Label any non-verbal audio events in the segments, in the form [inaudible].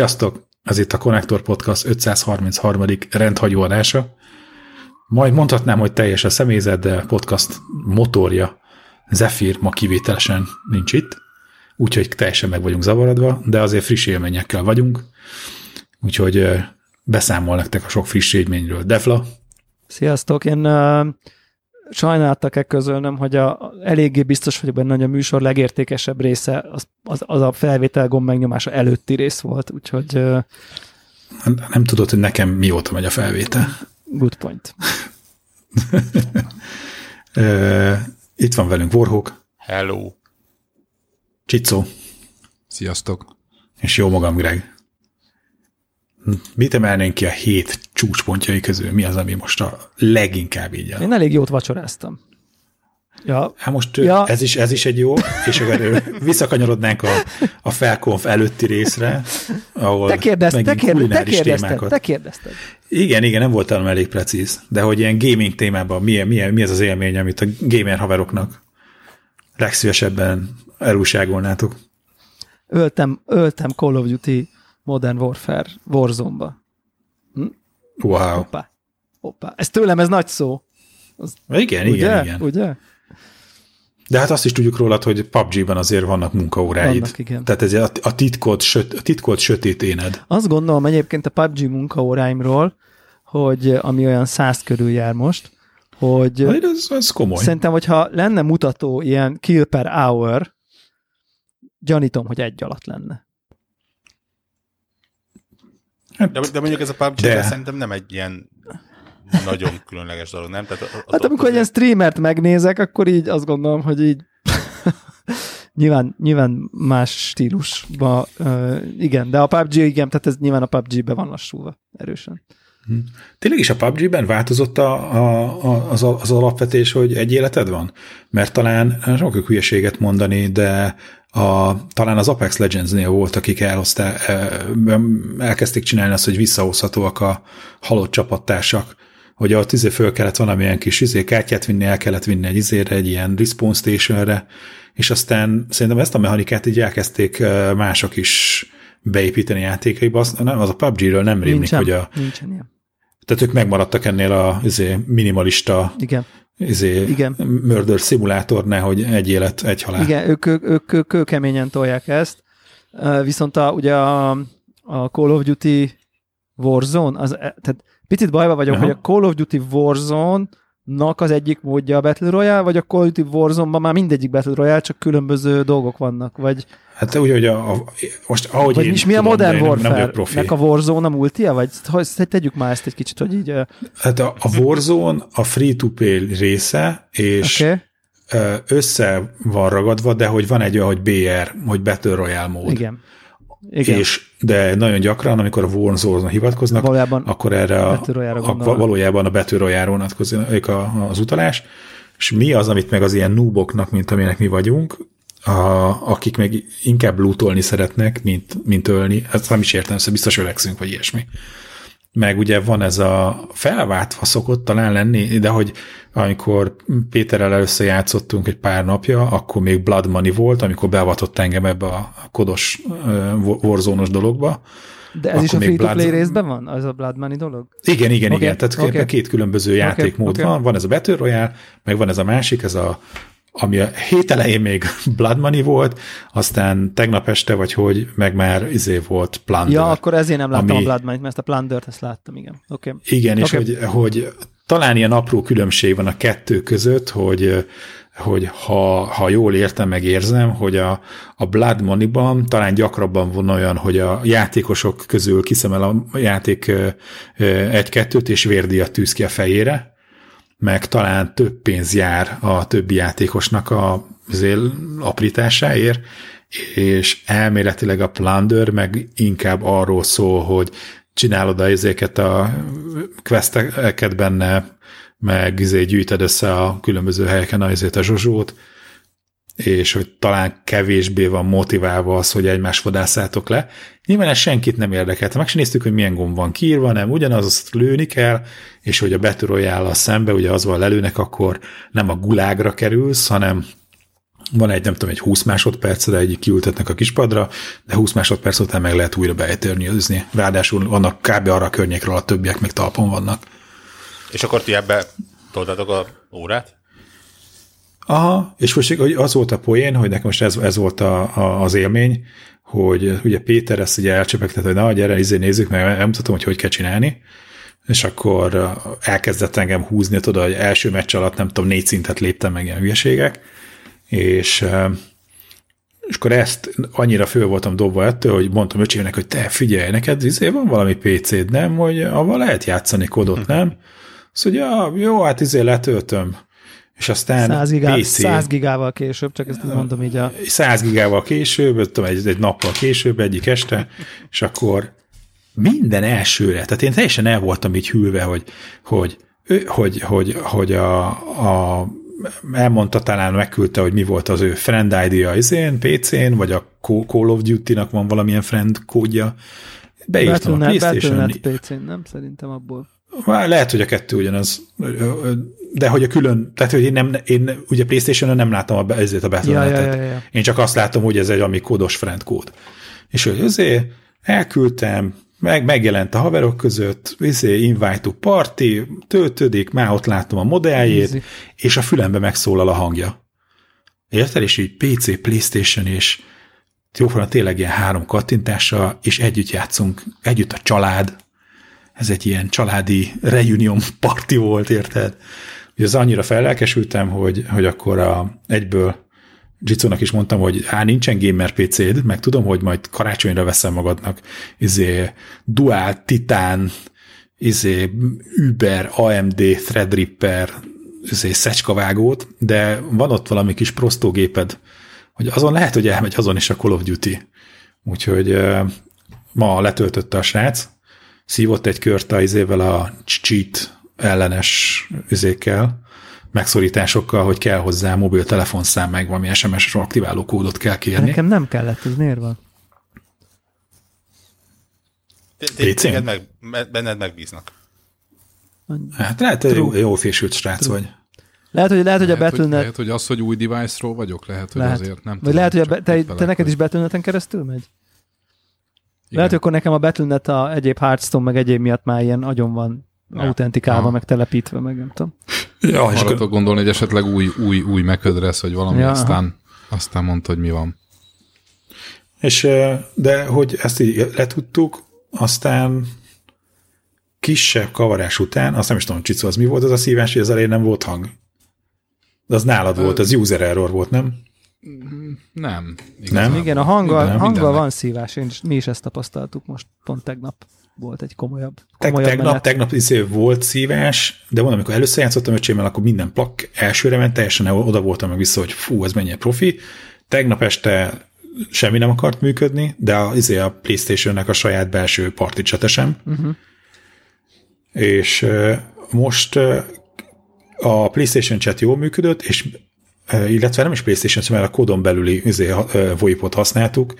Sziasztok! Ez itt a Connector Podcast 533. rendhagyó adása. Majd mondhatnám, hogy teljes a személyzet, de podcast motorja Zephyr ma kivételesen nincs itt, úgyhogy teljesen meg vagyunk zavarodva, de azért friss élményekkel vagyunk, úgyhogy beszámol nektek a sok friss élményről. Defla? Sziasztok! Én uh, sajnáltak-e közölnöm, hogy a, eléggé biztos vagyok benne, hogy a műsor legértékesebb része az, az, az a felvétel gomb megnyomása előtti rész volt, úgyhogy... Nem, nem tudod, hogy nekem mióta megy a felvétel. Good point. [laughs] itt van velünk Warhawk. Hello. Csicó. Sziasztok. És jó magam, Greg. Mit emelnénk ki a hét csúcspontjai közül? Mi az, ami most a leginkább így Én elég jót vacsoráztam. Ja. Hát most ja. ez, is, ez is egy jó, és akkor visszakanyarodnánk a, a felkonf előtti részre, ahol te kérdezted, te, kérdezted, te, kérdezted, te kérdezted. Igen, igen, nem voltam elég precíz, de hogy ilyen gaming témában milyen, milyen, mi ez az élmény, amit a gamer haveroknak legszívesebben elúságolnátok? Öltem, öltem Call of Duty Modern Warfare Warzone-ba. Hm? Wow. Hoppá. Hoppá. Ez tőlem, ez nagy szó. Az, igen, ugye? igen, igen. Ugye? De hát azt is tudjuk rólad, hogy PUBG-ban azért vannak munkaóráid. Vannak, igen. Tehát ez a, a, titkolt, söt, a titkolt sötét éned. Azt gondolom egyébként a PUBG munkaóráimról, hogy ami olyan száz körül jár most, hogy ez, ez komoly. szerintem, hogyha lenne mutató ilyen kill per hour, gyanítom, hogy egy alatt lenne. Hát, de, de mondjuk ez a PUBG de... szerintem nem egy ilyen nagyon különleges dolog, nem? Tehát ott, hát amikor egy ilyen streamert megnézek, akkor így azt gondolom, hogy így [laughs] nyilván, nyilván más stílusba, uh, igen, de a PUBG, igen, tehát ez nyilván a PUBG-be van lassulva erősen. Hm. Tényleg is a PUBG-ben változott a, a, a, az, az alapvetés, hogy egy életed van? Mert talán sok hülyeséget mondani, de a, talán az Apex Legends-nél volt, akik elhozták, elkezdték csinálni azt, hogy visszahozhatóak a halott csapattársak, hogy ott izé föl kellett valamilyen kis izé kártyát vinni, el kellett vinni egy izére, egy ilyen respawn stationre, és aztán szerintem ezt a mechanikát így elkezdték mások is beépíteni játékaiba, az, nem, az a PUBG-ről nem rémlik, hogy a... Nincsen ilyen. Tehát ők megmaradtak ennél a izé, minimalista Igen izé, Igen. murder szimulátor, hogy egy élet, egy halál. Igen, ők, ők, ők, ők, ők keményen tolják ezt, viszont a, ugye a, a Call of Duty Warzone, az, e, tehát picit bajba vagyok, Aha. hogy a Call of Duty Warzone nak az egyik módja a Battle Royale, vagy a Call of Duty Warzone-ban már mindegyik Battle Royale, csak különböző dolgok vannak, vagy... Hát úgy, hogy a, a, most ahogy vagy én is mi a Modern Warfare-nek a Warzone a multia, vagy hogy tegyük már ezt egy kicsit, hogy így... Hát a, a Warzone a free-to-play része, és okay. össze van ragadva, de hogy van egy olyan, hogy BR, hogy Battle Royale mód. Igen. Igen. És, de nagyon gyakran, amikor a Warzone-ra hivatkoznak, valójában akkor erre a, a, valójában a Battle Royale vonatkozik az utalás, és mi az, amit meg az ilyen nooboknak, mint amilyenek mi vagyunk, a, akik meg inkább lootolni szeretnek, mint, mint ölni, ezt nem is értem, szóval biztos öregszünk, vagy ilyesmi meg ugye van ez a felváltva szokott talán lenni, de hogy amikor Péterrel először játszottunk egy pár napja, akkor még Blood Money volt, amikor beavatott engem ebbe a kodos warzone dologba. De ez is a free-to-play Blood... részben van, az a Blood Money dolog? Igen, igen, okay. igen. Tehát okay. két különböző játékmód okay. van. Van ez a Battle Royale, meg van ez a másik, ez a ami a hét elején még [laughs] Blood Money volt, aztán tegnap este, vagy hogy, meg már izé volt Plunder. Ja, akkor ezért nem láttam ami... a Blood Money-t, mert ezt a Plundert ezt láttam, igen. Okay. Igen, és okay. hogy, hogy talán ilyen apró különbség van a kettő között, hogy hogy ha, ha jól értem, meg érzem, hogy a, a Blood Money-ban talán gyakrabban van olyan, hogy a játékosok közül kiszemel a játék egy-kettőt, és vérdíjat tűz ki a fejére, meg talán több pénz jár a többi játékosnak a aprításáért, és elméletileg a plunder meg inkább arról szól, hogy csinálod a izéket a questeket benne, meg izé gyűjted össze a különböző helyeken a, a zsozsót, és hogy talán kevésbé van motiválva az, hogy egymás vadásszátok le. Nyilván ez senkit nem érdekelt. Meg sem néztük, hogy milyen gomb van kiírva, nem ugyanaz, azt lőni kell, és hogy a Battle a szembe, ugye az van lelőnek, akkor nem a gulágra kerülsz, hanem van egy, nem tudom, egy 20 másodpercre egy kiültetnek a kispadra, de 20 másodperc után meg lehet újra beejtérnyozni. Ráadásul vannak kb. arra a környékről, a többiek még talpon vannak. És akkor ti ebbe toltatok a órát? Aha, és most az volt a poén, hogy nekem most ez, ez volt a, a, az élmény, hogy ugye Péter ezt ugye elcsepegtett, hogy na, gyere, izé nézzük, mert tudom, hogy hogy kell csinálni, és akkor elkezdett engem húzni, tudod, hogy első meccs alatt nem tudom, négy szintet léptem meg ilyen hülyeségek, és és akkor ezt annyira föl voltam dobva ettől, hogy mondtam öcsémnek, hogy te figyelj, neked izé van valami PC-d, nem? Hogy avval lehet játszani kodot, nem? Azt mondja, jó, hát izé letöltöm. És aztán 100, gigá, PC, 100 gigával később, csak ezt mondom így a... 100 gigával később, tudom, egy, egy nappal később, egyik este, és akkor minden elsőre, tehát én teljesen el voltam így hűlve, hogy, hogy, hogy, hogy, hogy a, a elmondta talán, megküldte, hogy mi volt az ő friend ID-a izén, PC-n, vagy a Call of Duty-nak van valamilyen friend kódja. Beírtam Battle.net, a PlayStation. PC-n, nem? Szerintem abból. Lehet, hogy a kettő ugyanaz, de hogy a külön, tehát hogy én, nem, én ugye Playstation-on nem látom a, ezért a Battle.net-et. Ja, ja, ja, ja. Én csak azt látom, hogy ez egy ami kódos friend kód. És hogy azért elküldtem, meg megjelent a haverok között, vizé, invite to party, töltődik, már ott látom a modelljét, Easy. és a fülembe megszólal a hangja. Érted? És így PC, Playstation, és jóforma tényleg ilyen három kattintással, és együtt játszunk, együtt a család, ez egy ilyen családi reunion party volt, érted? Ugye az annyira fellelkesültem, hogy, hogy akkor a, egyből Jitsónak is mondtam, hogy á, nincsen gamer PC-d, meg tudom, hogy majd karácsonyra veszem magadnak izé, Dual, Titan, izé, Uber, AMD, Threadripper, izé, szecskavágót, de van ott valami kis prostógéped, hogy azon lehet, hogy elmegy azon is a Call of Duty. Úgyhogy ma letöltötte a srác, szívott egy kört a izével a cheat ellenes üzékkel, megszorításokkal, hogy kell hozzá mobiltelefonszám, meg valami SMS-es aktiváló kódot kell kérni. Nekem nem kellett, ez miért van? PC-n? Meg, benned megbíznak. Hát lehet, hogy jó, fésült srác vagy. Lehet, hogy, lehet, hogy a Battle.net... Lehet, hogy az, hogy új device-ról vagyok, lehet, hogy lehet. azért nem Vagy lehet, hogy a, te, te neked is Battle.net-en keresztül megy? Igen. Lehet, hogy akkor nekem a Battle.net a egyéb Hearthstone, meg egyéb miatt már ilyen agyon van ja. autentikálva, ja. meg telepítve, meg nem tudom. Ja, és akkor... gondolni, hogy esetleg új, új, új megködresz, vagy valami, ja, aztán, aztán mondta, hogy mi van. És de hogy ezt így letudtuk, aztán kisebb kavarás után, azt nem is tudom, Csicó, az mi volt az a szívás, hogy az elején nem volt hang? De az nálad volt, az user error volt, nem? Nem. Nem? Igen, a hanggal, hanggal van szívás, én is, mi is ezt tapasztaltuk most pont tegnap volt egy komolyabb, komolyabb tegnap, menet. tegnap izé volt szívás, de mondom, amikor először játszottam öcsémmel, akkor minden plak elsőre ment, teljesen oda voltam meg vissza, hogy fú, ez mennyire profi. Tegnap este semmi nem akart működni, de a, izé a Playstation-nek a saját belső party sem. Uh-huh. És uh, most uh, a PlayStation chat jól működött, és illetve nem is PlayStation, mert a kódon belüli izé, VoIP-ot használtuk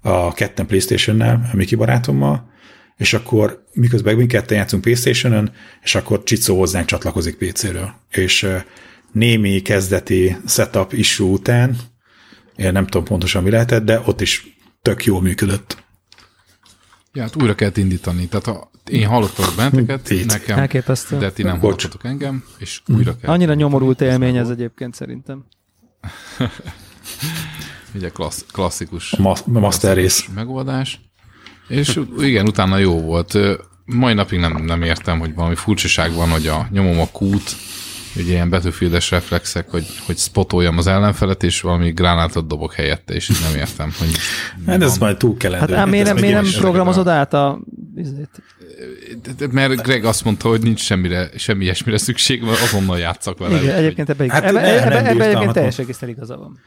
a ketten PlayStation-nel, a Miki barátommal, és akkor miközben mindketten játszunk playstation és akkor Csicó hozzánk csatlakozik PC-ről. És némi kezdeti setup issue után, én nem tudom pontosan mi lehetett, de ott is tök jól működött. Ja, hát újra kellett indítani. Tehát ha én hallottam benneteket, Itt. nekem, Elképesztő. de ti nem hallottatok engem, és újra kell. Annyira nyomorult élmény ez egyébként szerintem. [laughs] Ugye klassz, klasszikus, Ma- master rész. megoldás. És igen, utána jó volt. Mai napig nem, nem értem, hogy valami furcsaság van, hogy a nyomom a kút, ugye ilyen betűfildes reflexek, hogy, hogy spotoljam az ellenfelet, és valami gránátot dobok helyette, és nem értem, hogy... Hát ez majd túl kell Hát ám miért nem, miért nem programozod át a... Mert Greg azt mondta, hogy nincs semmire, semmi ilyesmire szükség, mert azonnal játszak vele. Igen, egyébként ebben hát ebbe, ebbe, ebbe, ebbe egyébként teljesen egészen igaza van.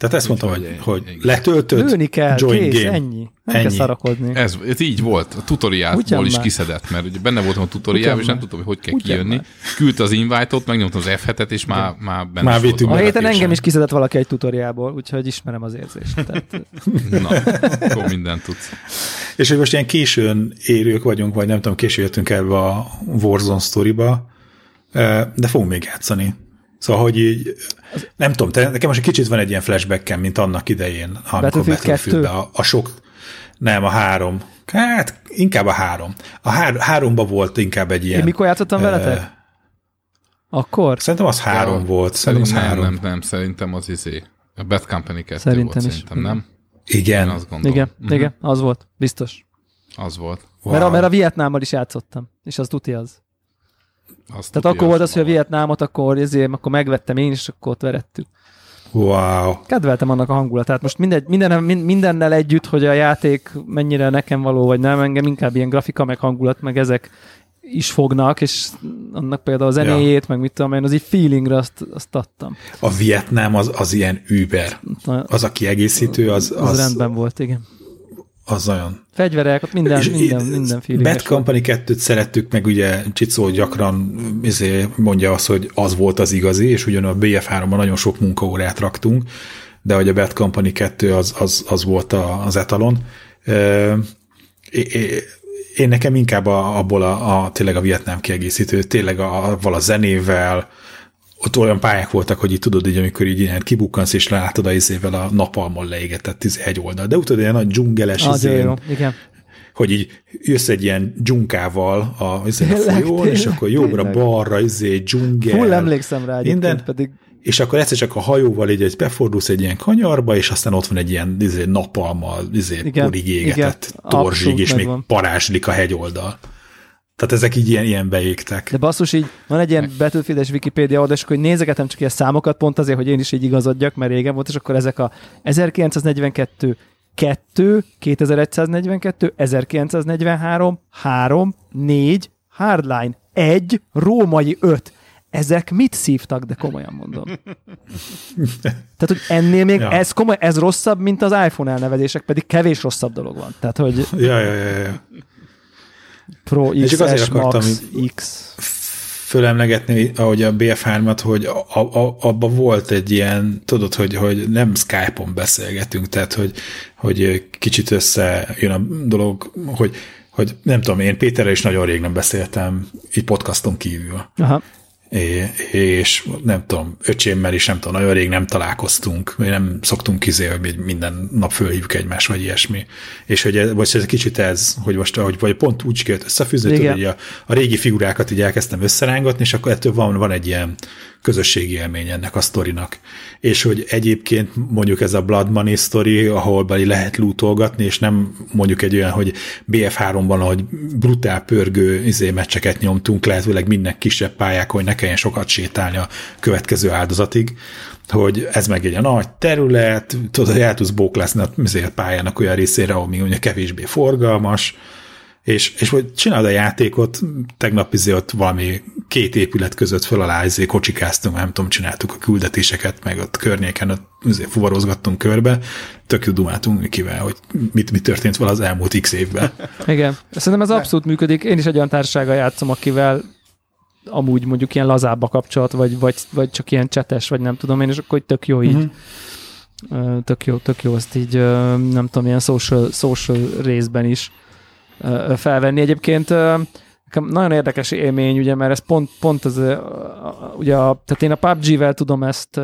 Tehát ezt mondtam, hogy, hogy letöltöd, Lőni kell, join kész, game. ennyi. Nem ennyi. kell szarakodni. Ez, ez így volt. A tutoriálból is kiszedett, mert ugye benne voltam a tutoriál, és nem tudtam, hogy hogy kell Ugyan kijönni. Már. Küldte az invite-ot, megnyomtam az F7-et, és már, már benne már voltam. A héten engem is kiszedett valaki egy tutoriából, úgyhogy ismerem az érzést. Tehát... Na, akkor mindent tudsz. És hogy most ilyen későn érők vagyunk, vagy nem tudom, késő jöttünk ebbe a Warzone sztoriba, de fogunk még játszani Szóval, hogy így, nem tudom, te, nekem most egy kicsit van egy ilyen flashbackem, mint annak idején, amikor Battlefield battlefield a, a sok, nem, a három, hát inkább a három. A hár, háromba volt inkább egy ilyen... Én mikor játszottam veletek? Akkor? Szerintem az három Ja, volt. Szerintem nem, az három. nem, nem, szerintem az izé. A Bad Company 2 Szerintem volt, is. szerintem, nem? Igen. Én azt gondolom. Igen, Mhm. igen, az volt, biztos. Az volt. Wow. Mert, a, mert a Vietnámmal is játszottam, és az tuti az. Azt Tehát akkor volt az, hogy a Vietnámot, akkor, ezért, akkor megvettem én, és akkor ott verettük. Wow. Kedveltem annak a hangulatát. Most mindegy, minden, min- mindennel együtt, hogy a játék mennyire nekem való, vagy nem, engem inkább ilyen grafika, meg hangulat, meg ezek is fognak, és annak például a zenéjét, meg mit tudom én, az így feelingre azt, azt adtam. A Vietnám az, az ilyen über. Az a kiegészítő, az, Az, az, rendben volt, igen. Az nagyon. Fegyverek, ott minden, És minden, minden Bad feelinges volt. Company 2-t szerettük, meg ugye Csicó gyakran izé, mondja azt, hogy az volt az igazi, és ugyan a BF3-ban nagyon sok munkaórát raktunk, de hogy a Bad Company 2 az, az, az volt a, az etalon. Én nekem inkább abból a, a, tényleg a Vietnám kiegészítő, tényleg a, a zenével, ott olyan pályák voltak, hogy így tudod, így, amikor így ilyen kibukkansz, és látod a izével a napalmon leégetett izé egy oldal. De utána ilyen nagy dzsungeles, Nagyon izé, jó, igen. hogy így jössz egy ilyen dzsunkával a, izé, a Tényleg, folyón, és tényleg, akkor jobbra-balra, izé, dzsungel. Full emlékszem rá Minden. pedig És akkor egyszer csak a hajóval így egy befordulsz egy ilyen kanyarba, és aztán ott van egy ilyen izé, napalmal, izé, Igen, porig égetett igen, torzsig, és még megvan. parázslik a hegyoldal. Tehát ezek így ilyen, ilyen beégtek. De basszus, így van egy ilyen Battlefield-es Wikipédia oldal, és akkor nézegetem csak ilyen számokat, pont azért, hogy én is így igazodjak, mert régen volt, és akkor ezek a 1942 2, 2142, 1943, 3, 4, Hardline, 1, Római 5. Ezek mit szívtak, de komolyan mondom. Tehát, hogy ennél még, Ja. ez komoly, ez rosszabb, mint az iPhone elnevezések, pedig kevés rosszabb dolog van. Tehát, hogy Ja, ja, ja, ja. Pro Én csak azért XS akartam Max X. fölemlegetni, ahogy a BF3-at, hogy a, a, abban volt egy ilyen, tudod, hogy, hogy nem Skype-on beszélgetünk, tehát hogy, hogy kicsit összejön a dolog, hogy, hogy nem tudom, én Péterrel is nagyon rég nem beszéltem, így podcaston kívül. Aha. És nem tudom, öcsémmel is nem tudom, nagyon rég nem találkoztunk, nem szoktunk kizé, hogy minden nap fölhívjuk egymást, vagy ilyesmi. És hogy vagy ez kicsit ez, hogy most ahogy, vagy pont úgy sikerült összefűzni, hogy a, a régi figurákat így elkezdtem összerángatni, és akkor ettől van, van egy ilyen közösségi élmény ennek a sztorinak. És hogy egyébként mondjuk ez a Blood Money sztori, ahol beli lehet lootolgatni, és nem mondjuk egy olyan, hogy BF3-ban, ahogy brutál pörgő izé meccseket nyomtunk, lehetőleg minden kisebb pályákon, hogy ne kelljen sokat sétálni a következő áldozatig, hogy ez meg egy nagy terület, tudod, el tudsz bóklászni izé, a pályának olyan részére, még mondjuk kevésbé forgalmas, és, és hogy csinálod a játékot, tegnap izé ott valami két épület között föl alá izé kocsikáztunk, nem tudom, csináltuk a küldetéseket, meg ott környéken ott izé fuvarozgattunk körbe, tök jó dumáltunk Mikivel, hogy mit, mit történt vele az elmúlt x évben. [laughs] Igen. Szerintem ez abszolút működik. Én is egy olyan társasággal játszom, akivel amúgy mondjuk ilyen lazább a kapcsolat, vagy, vagy, vagy csak ilyen csetes, vagy nem tudom én, és akkor hogy tök jó így. Uh-huh. Tök jó, tök jó ezt így, nem tudom, ilyen social, social részben is felvenni. Egyébként nekem nagyon érdekes élmény, ugye, mert ez pont, pont az, ugye, tehát én a PUBG-vel tudom ezt,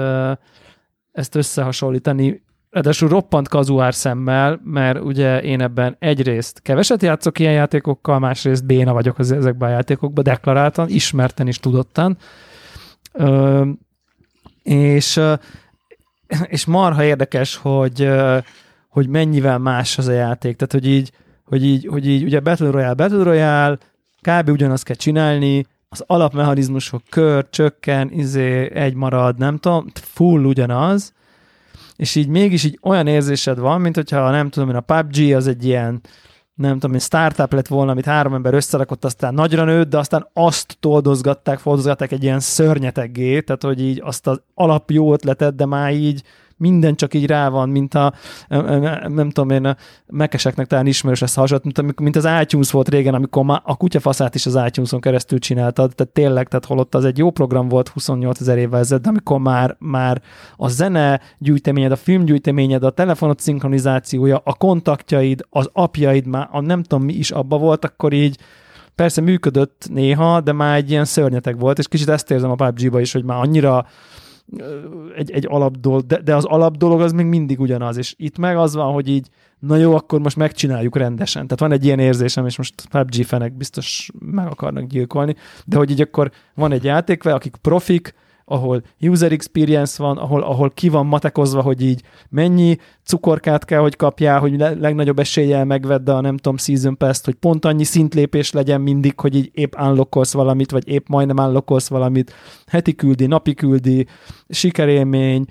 ezt összehasonlítani, ráadásul roppant kazuár szemmel, mert ugye én ebben egyrészt keveset játszok ilyen játékokkal, másrészt béna vagyok az ezekben a játékokban, deklaráltan, ismerten és tudottan. Ö, és, és marha érdekes, hogy, hogy mennyivel más az a játék. Tehát, hogy így, hogy így, hogy így ugye Battle Royale, Battle Royale, kb. ugyanazt kell csinálni, az alapmechanizmusok kör, csökken, izé, egy marad, nem tudom, full ugyanaz, és így mégis így olyan érzésed van, mint hogyha nem tudom én, a PUBG az egy ilyen nem tudom, egy startup lett volna, amit három ember összerakott, aztán nagyra nőtt, de aztán azt toldozgatták, foldozgatták egy ilyen szörnyeteggé, tehát hogy így azt az alap jó ötletet, de már így minden csak így rá van, mint a, nem tudom én, a mekeseknek talán ismerős lesz hasonló, mint, mint az iTunes volt régen, amikor már a kutyafaszát is az iTunes-on keresztül csináltad, tehát tényleg, tehát holott az egy jó program volt 28 ezer évvel ezelőtt, de amikor már, már a zene gyűjteményed, a filmgyűjteményed, a telefonod szinkronizációja, a kontaktjaid, az apjaid már, a nem tudom mi is abba volt, akkor így persze működött néha, de már egy ilyen szörnyeteg volt, és kicsit ezt érzem a PUBG-ba is, hogy már annyira egy, egy alapdolog, de, de az alapdolog az még mindig ugyanaz, és itt meg az van, hogy így, na jó, akkor most megcsináljuk rendesen. Tehát van egy ilyen érzésem, és most PUBG fenek biztos meg akarnak gyilkolni, de hogy így akkor van egy játék, akik profik, ahol user experience van, ahol, ahol ki van matekozva, hogy így mennyi cukorkát kell, hogy kapjál, hogy legnagyobb eséllyel megvedd a nem tudom Season Pass-t, hogy pont annyi szintlépés legyen mindig, hogy így épp unlockolsz valamit, vagy épp majdnem unlockolsz valamit, heti küldi, napi küldi, sikerélmény,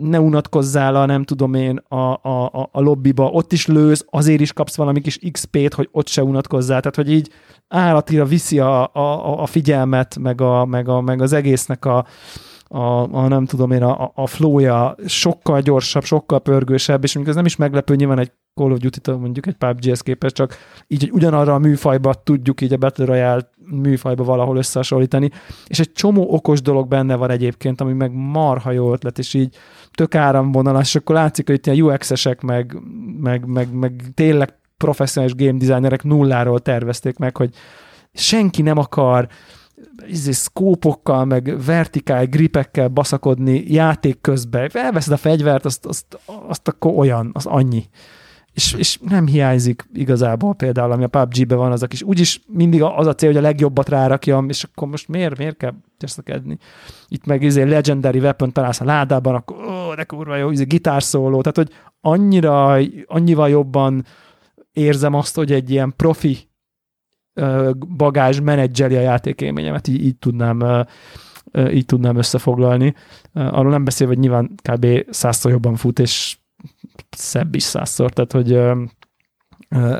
ne unatkozzál a, nem tudom én, a, a, a lobbiba, ott is lősz, azért is kapsz valami kis XP-t, hogy ott se unatkozzál, tehát hogy így állatira viszi a, a, a figyelmet, meg, a, meg, a, meg az egésznek a, a, a nem tudom én, a, a flowja sokkal gyorsabb, sokkal pörgősebb, és mondjuk ez nem is meglepő, nyilván egy Call of duty mondjuk egy PUBG-hez képest, csak így, hogy ugyanarra a műfajba tudjuk így a Battle Royale műfajba valahol összehasonlítani, és egy csomó okos dolog benne van egyébként, ami meg marha jó ötlet, és így tök áramvonalas, és akkor látszik, hogy itt ilyen UX-esek, meg, meg, meg, meg tényleg professzionális game designerek nulláról tervezték meg, hogy senki nem akar izé, szkópokkal, meg vertikál gripekkel baszakodni játék közben. Elveszed a fegyvert, azt, azt, azt akkor olyan, az annyi. És, és nem hiányzik igazából például, ami a PUBG-ben van, azok is. Úgyis mindig az a cél, hogy a legjobbat rárakjam, és akkor most miért, miért kell teszekedni? Itt meg izé legendary weapon találsz a ládában, akkor ó, de kurva jó, izé gitárszóló, tehát hogy annyira, annyival jobban érzem azt, hogy egy ilyen profi bagázs menedzseli a játékélményemet, így, így tudnám így tudnám összefoglalni. Arról nem beszélve, hogy nyilván kb. százszor jobban fut, és szebb is százszor, tehát hogy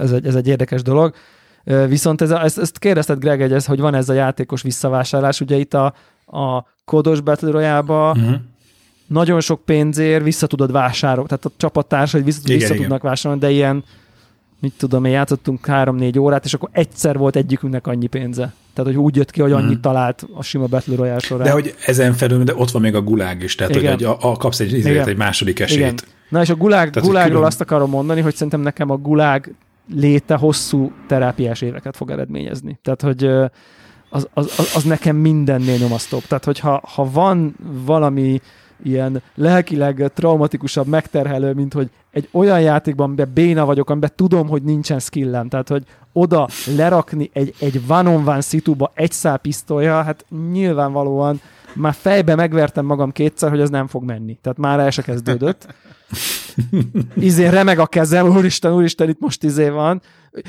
ez egy, ez egy érdekes dolog. Viszont ez ezt, ezt kérdezted, Greg, egy, ez, hogy van ez a játékos visszavásárlás, ugye itt a, a kódos Battle Royale-ba uh-huh. nagyon sok pénzért vissza tudod vásárolni, tehát a csapattársai vissza, igen, vissza igen. tudnak vásárolni, de ilyen mit tudom én, játszottunk három-négy órát, és akkor egyszer volt egyikünknek annyi pénze. Tehát, hogy úgy jött ki, hogy annyit mm. talált a sima Battle Royale során. De hogy ezen felül, de ott van még a gulág is, tehát Igen. hogy a, a, kapsz egy, ezért egy második esélyt. Igen. Na és a gulág, tehát, gulágról külön... azt akarom mondani, hogy szerintem nekem a gulág léte hosszú terápiás éveket fog eredményezni. Tehát, hogy az, az, az, az nekem mindennél nyomasztóbb. Tehát, hogyha ha van valami ilyen lelkileg traumatikusabb, megterhelő, mint hogy egy olyan játékban, amiben béna vagyok, amiben tudom, hogy nincsen skillem, tehát hogy oda lerakni egy, egy one-on-one szituba egy szál pisztolya, hát nyilvánvalóan már fejbe megvertem magam kétszer, hogy ez nem fog menni. Tehát már el se kezdődött. Izé remeg a kezem, úristen, úristen, itt most izé van.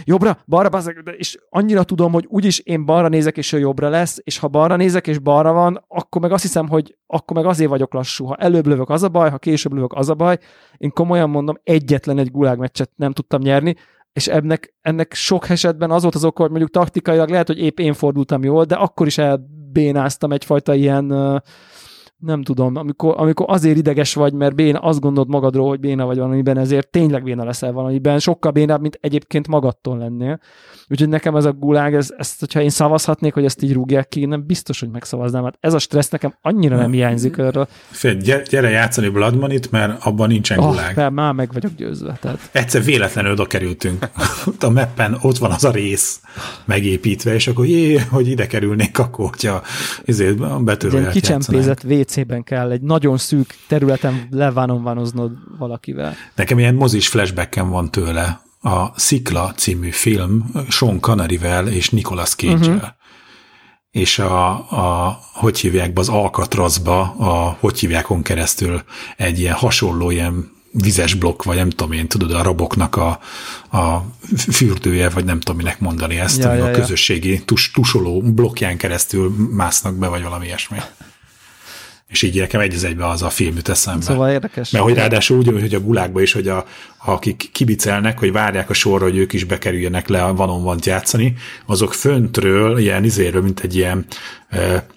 Jobbra, balra, bazeg, és annyira tudom, hogy úgyis én balra nézek, és ő jobbra lesz, és ha balra nézek, és balra van, akkor meg azt hiszem, hogy akkor meg azért vagyok lassú. Ha előbb lövök, az a baj, ha később lövök, az a baj. Én komolyan mondom, egyetlen egy gulág meccset nem tudtam nyerni, és ennek, ennek sok esetben az volt az oka, hogy mondjuk taktikailag lehet, hogy épp én fordultam jól, de akkor is elbénáztam egyfajta ilyen nem tudom, amikor, amikor azért ideges vagy, mert béna, azt gondolod magadról, hogy béna vagy valamiben, ezért tényleg béna leszel valamiben, sokkal bénább, mint egyébként magadtól lennél. Úgyhogy nekem ez a gulág, ez, ezt, hogyha én szavazhatnék, hogy ezt így rúgják ki, nem biztos, hogy megszavaznám. Hát ez a stressz nekem annyira nem hiányzik erről. Fél, gyere játszani Blood Money-t, mert abban nincsen oh, gulág. Mert már meg vagyok győzve. Tehát. Egyszer véletlenül oda kerültünk. ott a meppen ott van az a rész megépítve, és akkor jé, hogy ide kerülnék, akkor, hogyha ezért betörőját Kicsempézett WC-ben kell egy nagyon szűk területen levánomvánoznod valakivel. Nekem ilyen mozis flashbacken van tőle, a Szikla című film Sean Connery-vel és Nicolas Cage-el. Uh-huh. És a, a, hogy hívják be, az Alcatrazba, a hogy hívjákon keresztül egy ilyen hasonló ilyen vizes blokk, vagy nem tudom én, tudod, a raboknak a, a fürdője, vagy nem tudom minek mondani ezt, ja, ja, a közösségi tus, tusoló blokkján keresztül másznak be, vagy valami ilyesmi és így nekem egy az egybe az a film jut eszembe. Szóval érdekes. Mert hogy ráadásul úgy, hogy a gulákba is, hogy a, akik kibicelnek, hogy várják a sorra, hogy ők is bekerüljenek le a vanon van játszani, azok föntről, ilyen izéről, mint egy ilyen,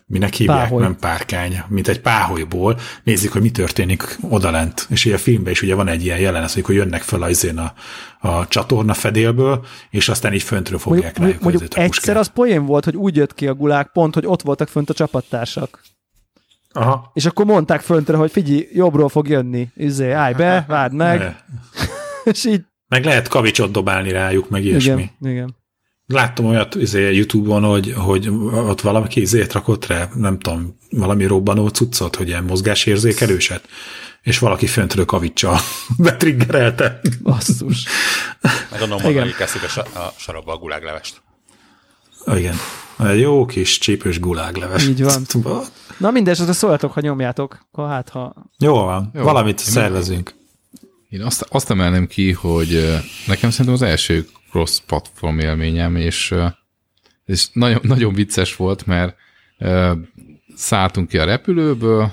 minek hívják, páholy. nem párkány, mint egy páholyból, nézik, hogy mi történik odalent. És ugye a filmben is ugye van egy ilyen jelenet, hogy jönnek fel az izén a, a csatorna fedélből, és aztán így föntről fogják mondjuk, rájuk mondjuk egyszer az poén volt, hogy úgy jött ki a gulák pont, hogy ott voltak fönt a csapattársak. Aha. És akkor mondták föntre, hogy figyelj, jobbról fog jönni, izé, állj be, várd meg. [laughs] és így... Meg lehet kavicsot dobálni rájuk, meg ilyesmi. Igen, igen. Láttam olyat izé, YouTube-on, hogy, hogy ott valaki izét rakott rá, nem tudom, valami robbanó cuccot, hogy ilyen mozgásérzékelőset, és valaki föntről kavicsal [laughs] betriggerelte. Basszus. Meg a hogy keszik a, sa- a sarabba a guláglevest. Igen. Egy jó kis csípős gulágleves. Így van. [laughs] Na mindesetre szóljatok, ha nyomjátok, akkor hát ha... Jó van, jó, valamit én szervezünk. Én azt, azt emelném ki, hogy nekem szerintem az első cross-platform élményem, és, és nagyon, nagyon vicces volt, mert szálltunk ki a repülőből,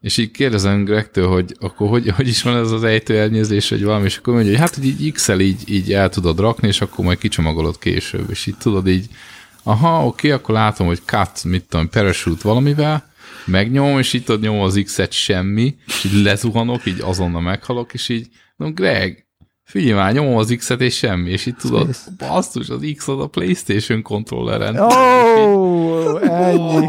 és így kérdezem Gregtől, hogy akkor hogy, hogy is van ez az ejtőernyőzés, vagy valami, és akkor mondja, hogy hát, hogy így x így, így el tudod rakni, és akkor majd kicsomagolod később, és így tudod így, aha, oké, akkor látom, hogy cut, mit tudom, parachute valamivel, megnyomom, és így tudod nyomom az X-et semmi, és így lezuhanok, így azonnal meghalok, és így, no, Greg, figyelj már, nyomom az X-et, és semmi, és így tudod, basszus, az X az a Playstation kontrolleren. Oh, [laughs] ennyi.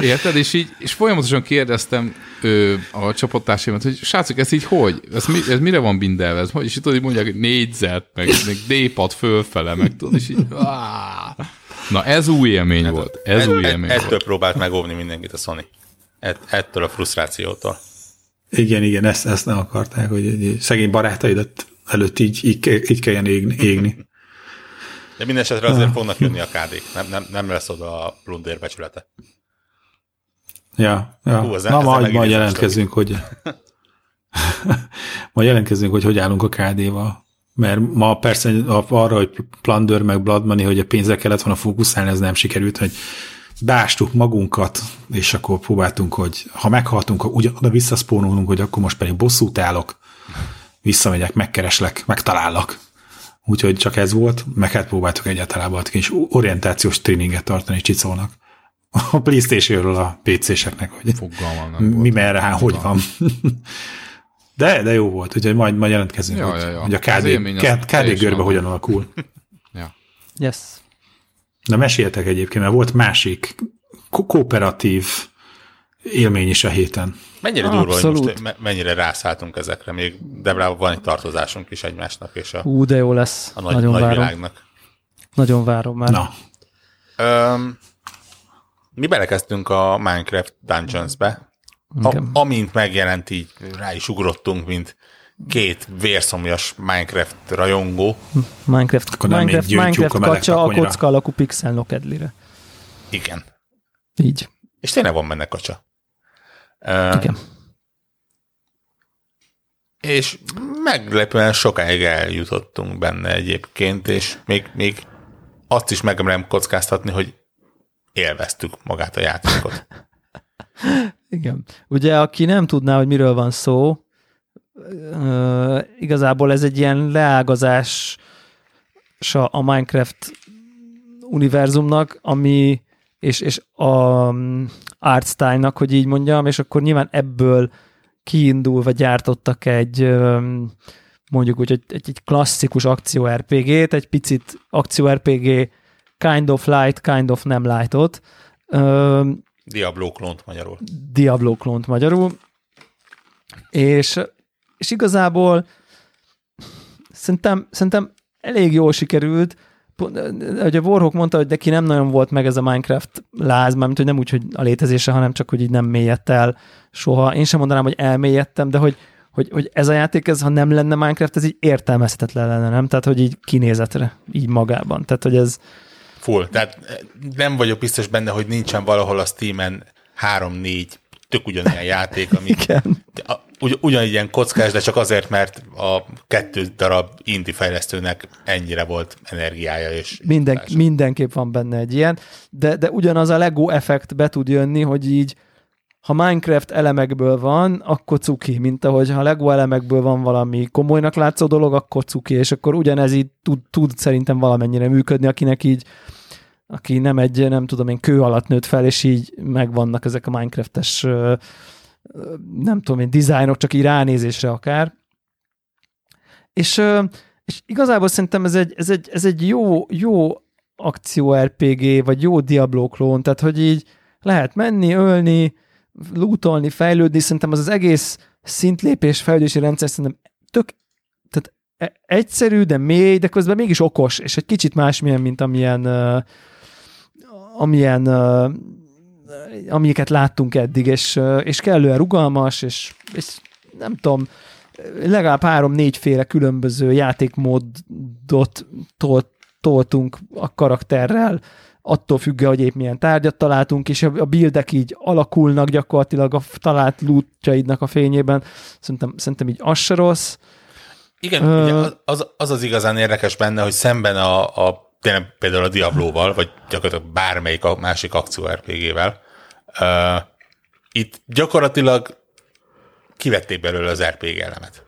Érted? És így, és folyamatosan kérdeztem ö, a csapattársémat, hogy srácok, ez így hogy? Ez, mi, ez mire van bindelve? Ez hogy? És így tudod, hogy mondják, hogy négyzet, meg, meg D-pad fölfele, meg tudod, és így, áh. Na ez új élmény hát, volt. Ez új élmény ettől volt. próbált megóvni mindenkit a Sony. Ett, ettől a frusztrációtól. Igen, igen, ezt, ezt nem akarták, hogy szegény barátaidat előtt így, így, így kelljen égni. égni. De minden esetre azért ah. fognak jönni a kd Nem, nem, nem lesz oda a plunder becsülete. Ja, ja. Hú, Na, majd, majd jelentkezünk, hogy [laughs] majd jelentkezünk, hogy hogy állunk a KD-val. Mert ma persze arra, hogy Plunder meg Blood Money, hogy a pénzre kellett volna fókuszálni, ez nem sikerült, hogy beástuk magunkat, és akkor próbáltunk, hogy ha meghaltunk, oda visszaszpónolunk, hogy akkor most pedig bosszút állok, visszamegyek, megkereslek, megtalállak. Úgyhogy csak ez volt, meg hát próbáltuk egyáltalán egy kis orientációs tréninget tartani Csicónak a Playstation-ről a PC-seknek, hogy Fogalmam mi volt. merre, há, hogy van. [laughs] De, de jó volt, úgyhogy majd, majd jelentkezünk, ja, hogy, ja, ja. hogy a KD, KD, KD görbe hogyan alakul. [laughs] ja. Yes. De meséltek egyébként, mert volt másik ko- kooperatív élmény is a héten. Mennyire durva, hogy most mennyire rászálltunk ezekre, még Debrában van egy tartozásunk is egymásnak, és a, Hú, de jó lesz. a nagy, Nagyon nagy várom. világnak. Nagyon várom már. Na. Um, mi belekezdtünk a Minecraft Dungeons-be. A, amint megjelent, így rá is ugrottunk, mint két vérszomjas Minecraft rajongó. Minecraft, Akkor Minecraft, Minecraft a kacsa a kocka alakú pixel nokedlire. Igen. Így. És tényleg van benne kacsa. Uh, Igen. És meglepően sokáig eljutottunk benne egyébként, és még, még azt is megemlem kockáztatni, hogy élveztük magát a játékot. [laughs] Igen. Ugye, aki nem tudná, hogy miről van szó, igazából ez egy ilyen leágazás a Minecraft univerzumnak, ami és, és a um, artstyle-nak, hogy így mondjam, és akkor nyilván ebből kiindulva gyártottak egy mondjuk úgy, egy, egy klasszikus akció RPG-t, egy picit akció RPG kind of light, kind of nem lightot. Diablo klont magyarul. Diablo klont magyarul. És, és igazából szerintem, szerintem elég jól sikerült, hogy a Warhawk mondta, hogy neki nem nagyon volt meg ez a Minecraft láz, mármint, hogy nem úgy, hogy a létezése, hanem csak, hogy így nem mélyedt el soha. Én sem mondanám, hogy elmélyedtem, de hogy, hogy, hogy ez a játék, ez, ha nem lenne Minecraft, ez így értelmezhetetlen lenne, nem? Tehát, hogy így kinézetre, így magában. Tehát, hogy ez, Full. Tehát eh, nem vagyok biztos benne, hogy nincsen valahol a Steam-en három-négy tök ugyanilyen játék, ami Igen. Ugy, ugyanígy ilyen kockás, de csak azért, mert a kettő darab indie fejlesztőnek ennyire volt energiája. És Minden, mindenképp van benne egy ilyen, de, de ugyanaz a Lego effekt be tud jönni, hogy így ha Minecraft elemekből van, akkor cuki, mint ahogy ha Lego elemekből van valami komolynak látszó dolog, akkor cuki, és akkor ugyanez így tud, tud szerintem valamennyire működni, akinek így aki nem egy, nem tudom én, kő alatt nőtt fel, és így megvannak ezek a Minecraftes nem tudom én, dizájnok, csak így ránézésre akár. És, és igazából szerintem ez egy, ez egy, ez egy jó, jó akció RPG, vagy jó Diablo klón, tehát hogy így lehet menni, ölni, lootolni, fejlődni, szerintem az az egész szintlépés fejlődési rendszer szerintem tök, tehát e- egyszerű, de mély, de közben mégis okos, és egy kicsit másmilyen, mint amilyen, uh, amilyen uh, amiket láttunk eddig, és, uh, és kellően rugalmas, és, és nem tudom, legalább három-négyféle különböző játékmódot tolt, toltunk a karakterrel, attól függő, hogy épp milyen tárgyat találtunk, és a buildek így alakulnak gyakorlatilag a talált lootjaidnak a fényében. Szerintem, szerintem így az se rossz. Igen, uh, ugye az, az az igazán érdekes benne, hogy szemben a, a tényleg például a Diablo-val, vagy gyakorlatilag bármelyik a másik akció RPG-vel, uh, itt gyakorlatilag kivették belőle az RPG elemet.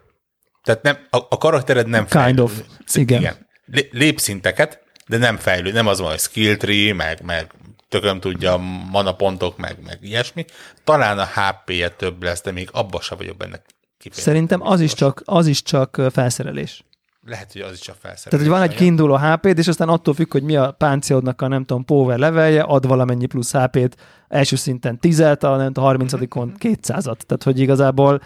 Tehát nem, a, a karaktered nem Kind fejlő. of, igen. igen. Lépszinteket, de nem fejlő, nem az van, hogy skill tree, meg, meg tököm tudja, mana pontok, meg, meg ilyesmi. Talán a HP-je több lesz, de még abban sem vagyok benne Szerintem az is, csak, az is csak felszerelés. Lehet, hogy az is csak felszerelés. Tehát, hogy van egy kiinduló HP-d, és aztán attól függ, hogy mi a páncélodnak a nem tudom, power levelje, ad valamennyi plusz HP-t, első szinten 10-et, a, nem tudom, 30-on 200-at. Tehát, hogy igazából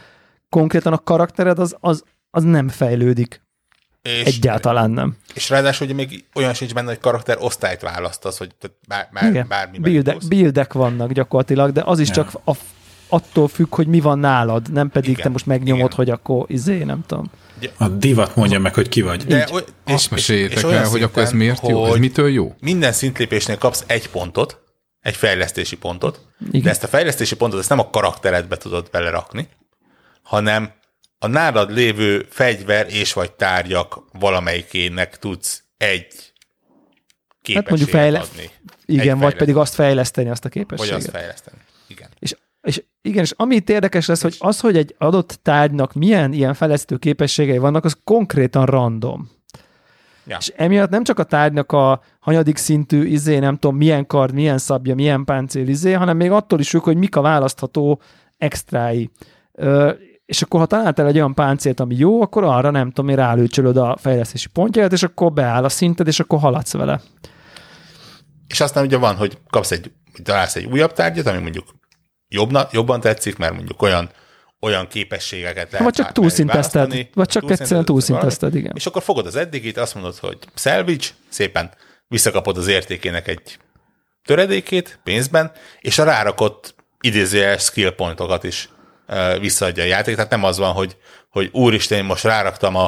konkrétan a karaktered az, az, az nem fejlődik. És, Egyáltalán nem. És ráadásul ugye még olyan sincs benne, hogy karakter osztályt választasz, hogy bár, bár, Igen. bármi Buildek, buildek vannak gyakorlatilag, de az is ja. csak a, attól függ, hogy mi van nálad, nem pedig Igen. te most megnyomod, Igen. hogy akkor izé, nem tudom. A divat mondja meg, hogy ki vagy. De, Így. és, Azt meséljétek el, hogy akkor ez miért jó? Ez mitől jó? Minden szintlépésnél kapsz egy pontot, egy fejlesztési pontot, Igen. de ezt a fejlesztési pontot ezt nem a karakteredbe tudod belerakni, hanem a nálad lévő fegyver és vagy tárgyak valamelyikének tudsz egy képességet hát mondjuk fejle- adni. Igen, vagy pedig azt fejleszteni, azt a képességet. Vagy azt fejleszteni, igen. És, és igen, és ami itt érdekes lesz, hogy az, hogy egy adott tárgynak milyen ilyen fejlesztő képességei vannak, az konkrétan random. Ja. És emiatt nem csak a tárgynak a hanyadik szintű izé, nem tudom, milyen kard, milyen szabja, milyen páncél izé, hanem még attól is függ, hogy mik a választható extrái és akkor ha találtál egy olyan páncélt, ami jó, akkor arra nem tudom, rálőcsölöd a fejlesztési pontját, és akkor beáll a szinted, és akkor haladsz vele. És aztán ugye van, hogy kapsz egy, találsz egy újabb tárgyat, ami mondjuk jobbna, jobban tetszik, mert mondjuk olyan olyan képességeket lehet Vagy csak túlszintezted, vagy csak egyszerűen túlszintezted, igen. És akkor fogod az eddigit, azt mondod, hogy salvage, szépen visszakapod az értékének egy töredékét pénzben, és a rárakott idézőjeles skill pontokat is visszaadja a játék, tehát nem az van, hogy, hogy úristen, én most ráraktam a,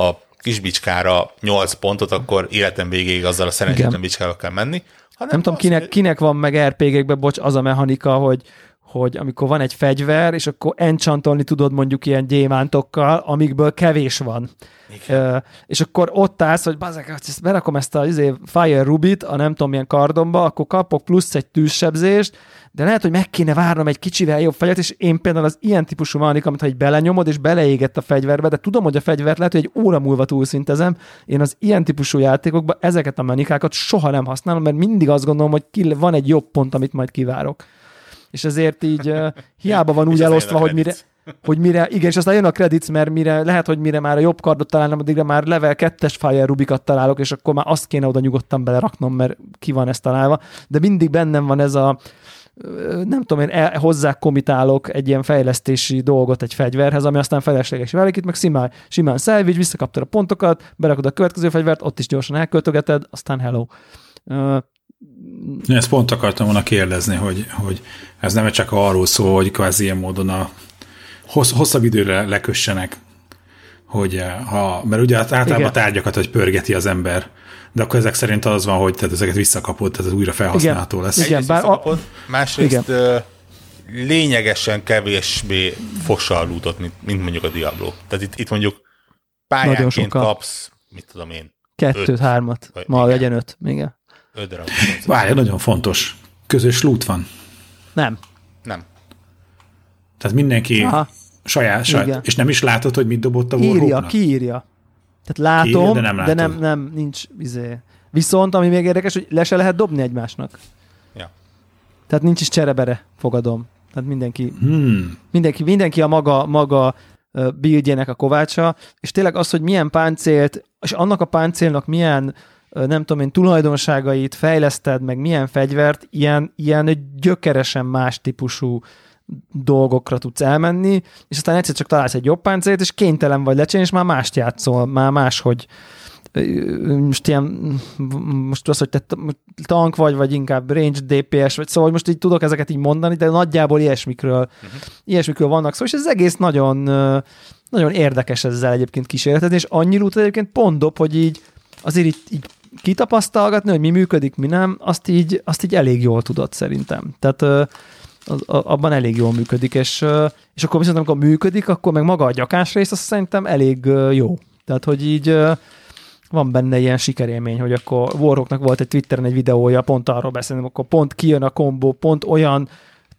a kisbicskára 8 pontot, akkor életem végéig azzal a szerencsétlen bicskával kell menni. Hanem nem tudom, kinek, kinek van meg RPG-ekben, bocs, az a mechanika, hogy, hogy amikor van egy fegyver, és akkor enchantolni tudod mondjuk ilyen gyémántokkal, amikből kevés van. Uh, és akkor ott állsz, hogy bazeg, ezt berakom ezt a izé, Fire Rubit, a nem tudom milyen kardomba, akkor kapok plusz egy tűzsebzést, de lehet, hogy meg kéne várnom egy kicsivel jobb fegyvert, és én például az ilyen típusú mechanika, amit ha egy belenyomod, és beleégett a fegyverbe, de tudom, hogy a fegyvert lehet, hogy egy óra múlva túlszintezem, én az ilyen típusú játékokban ezeket a mechanikákat soha nem használom, mert mindig azt gondolom, hogy ki, van egy jobb pont, amit majd kivárok. És ezért így [laughs] hiába van úgy elosztva, hogy mire, [laughs] hogy mire, igen, és aztán jön a credits, mert mire, lehet, hogy mire már a jobb kardot találnám, addigra már level 2-es Fire Rubikat találok, és akkor már azt kéne oda nyugodtan beleraknom, mert ki van ezt találva. De mindig bennem van ez a, nem tudom én, el, hozzá komitálok egy ilyen fejlesztési dolgot egy fegyverhez, ami aztán felesleges válik, itt meg simán, simán salvage, visszakaptad a pontokat, berakod a következő fegyvert, ott is gyorsan elköltögeted, aztán hello. Ezt pont akartam volna kérdezni, hogy, hogy ez nem csak arról szól, hogy kvázi ilyen módon a hossz, hosszabb időre lekössenek, hogy ha, mert ugye általában Igen. a tárgyakat, hogy pörgeti az ember, de akkor ezek szerint az van, hogy tehát ezeket visszakapod, tehát ez újra felhasználható Igen. lesz. Igen, bár a... másrészt Igen. lényegesen kevésbé fossal lootot, mint, mint mondjuk a Diablo. Tehát itt, itt mondjuk pályánként kapsz, mit tudom én, Kettőt, öt, hármat. Ma igen. legyen öt. Igen. Öt darab. Várja, nagyon fontos. Közös loot van. Nem. Nem. Tehát mindenki Aha. saját, saját. És nem is látod, hogy mit dobott a Írja, kiírja. Tehát látom, Írja, de, nem, de nem, nem, nincs izé. Viszont, ami még érdekes, hogy le se lehet dobni egymásnak. Ja. Tehát nincs is cserebere, fogadom. Tehát mindenki, hmm. mindenki, mindenki a maga, maga buildjének a kovácsa, és tényleg az, hogy milyen páncélt, és annak a páncélnak milyen nem tudom én, tulajdonságait fejleszted, meg milyen fegyvert, ilyen, ilyen gyökeresen más típusú dolgokra tudsz elmenni, és aztán egyszer csak találsz egy jobb páncélt, és kénytelen vagy lecsenni, és már mást játszol, már máshogy most ilyen, most az, hogy te tank vagy, vagy inkább range DPS, vagy szóval most így tudok ezeket így mondani, de nagyjából ilyesmikről, uh-huh. ilyesmikről vannak szó, és ez egész nagyon, nagyon érdekes ezzel egyébként kísérletezni, és annyi út egyébként pont dob, hogy így azért így, így kitapasztalgatni, hogy mi működik, mi nem, azt így, azt így elég jól tudod szerintem. Tehát az, abban elég jól működik, és, és akkor viszont amikor működik, akkor meg maga a gyakás rész, azt szerintem elég jó. Tehát, hogy így van benne ilyen sikerélmény, hogy akkor Warhawknak volt egy Twitteren egy videója, pont arról beszélni, akkor pont kijön a kombó, pont olyan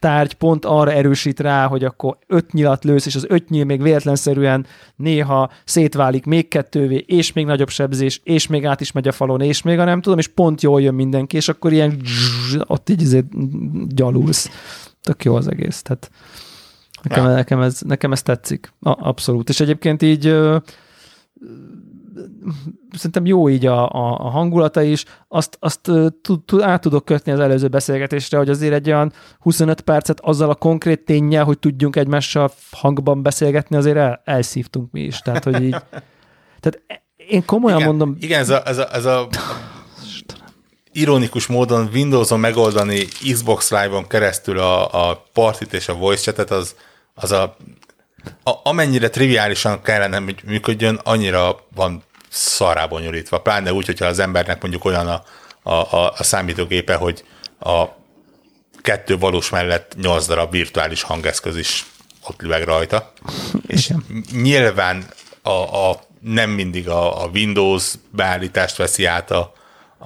tárgy pont arra erősít rá, hogy akkor öt nyilat lősz, és az öt nyíl még véletlenszerűen néha szétválik még kettővé, és még nagyobb sebzés, és még át is megy a falon, és még a nem tudom, és pont jól jön mindenki, és akkor ilyen ott így azért gyalulsz. Tök jó az egész. Tehát nekem, ja. nekem, ez, nekem ez tetszik. A, abszolút. És egyébként így szerintem jó így a, a, a hangulata is, azt, azt tud, át tudok kötni az előző beszélgetésre, hogy azért egy olyan 25 percet azzal a konkrét tényel, hogy tudjunk egymással hangban beszélgetni, azért el, elszívtunk mi is. Tehát, hogy így, tehát én komolyan igen, mondom... Igen, ez a, ez a, ez a ironikus módon Windows-on megoldani Xbox Live-on keresztül a, a partit és a voice chatet, az, az a, a amennyire triviálisan kellene, hogy működjön, annyira van szarában nyúlítva. Pláne úgy, hogyha az embernek mondjuk olyan a, a, a, a számítógépe, hogy a kettő valós mellett nyolc darab virtuális hangeszköz is ott lüveg rajta. És nyilván a, a, nem mindig a, a Windows beállítást veszi át a,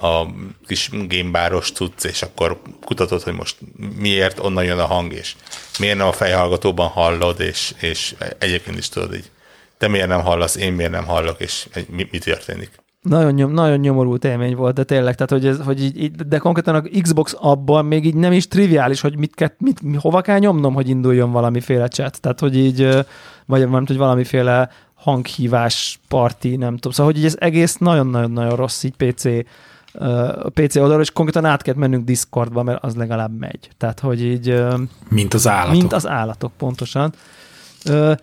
a kis gamebáros tudsz, és akkor kutatod, hogy most miért onnan jön a hang, és miért nem a fejhallgatóban hallod, és, és egyébként is tudod így te miért nem hallasz, én miért nem hallok, és mi, mi történik. Nagyon, nyom, nagyon nyomorult élmény volt, de tényleg, tehát hogy, ez, hogy így, de konkrétan a Xbox abban még így nem is triviális, hogy mit, mit, mit, hova kell nyomnom, hogy induljon valamiféle chat. Tehát, hogy így, vagy nem hogy valamiféle hanghívás parti, nem tudom. Szóval, hogy így ez egész nagyon-nagyon-nagyon rossz így PC a PC oldalról, és konkrétan át kellett mennünk Discordba, mert az legalább megy. Tehát, hogy így... Mint az állatok. Mint az állatok, pontosan.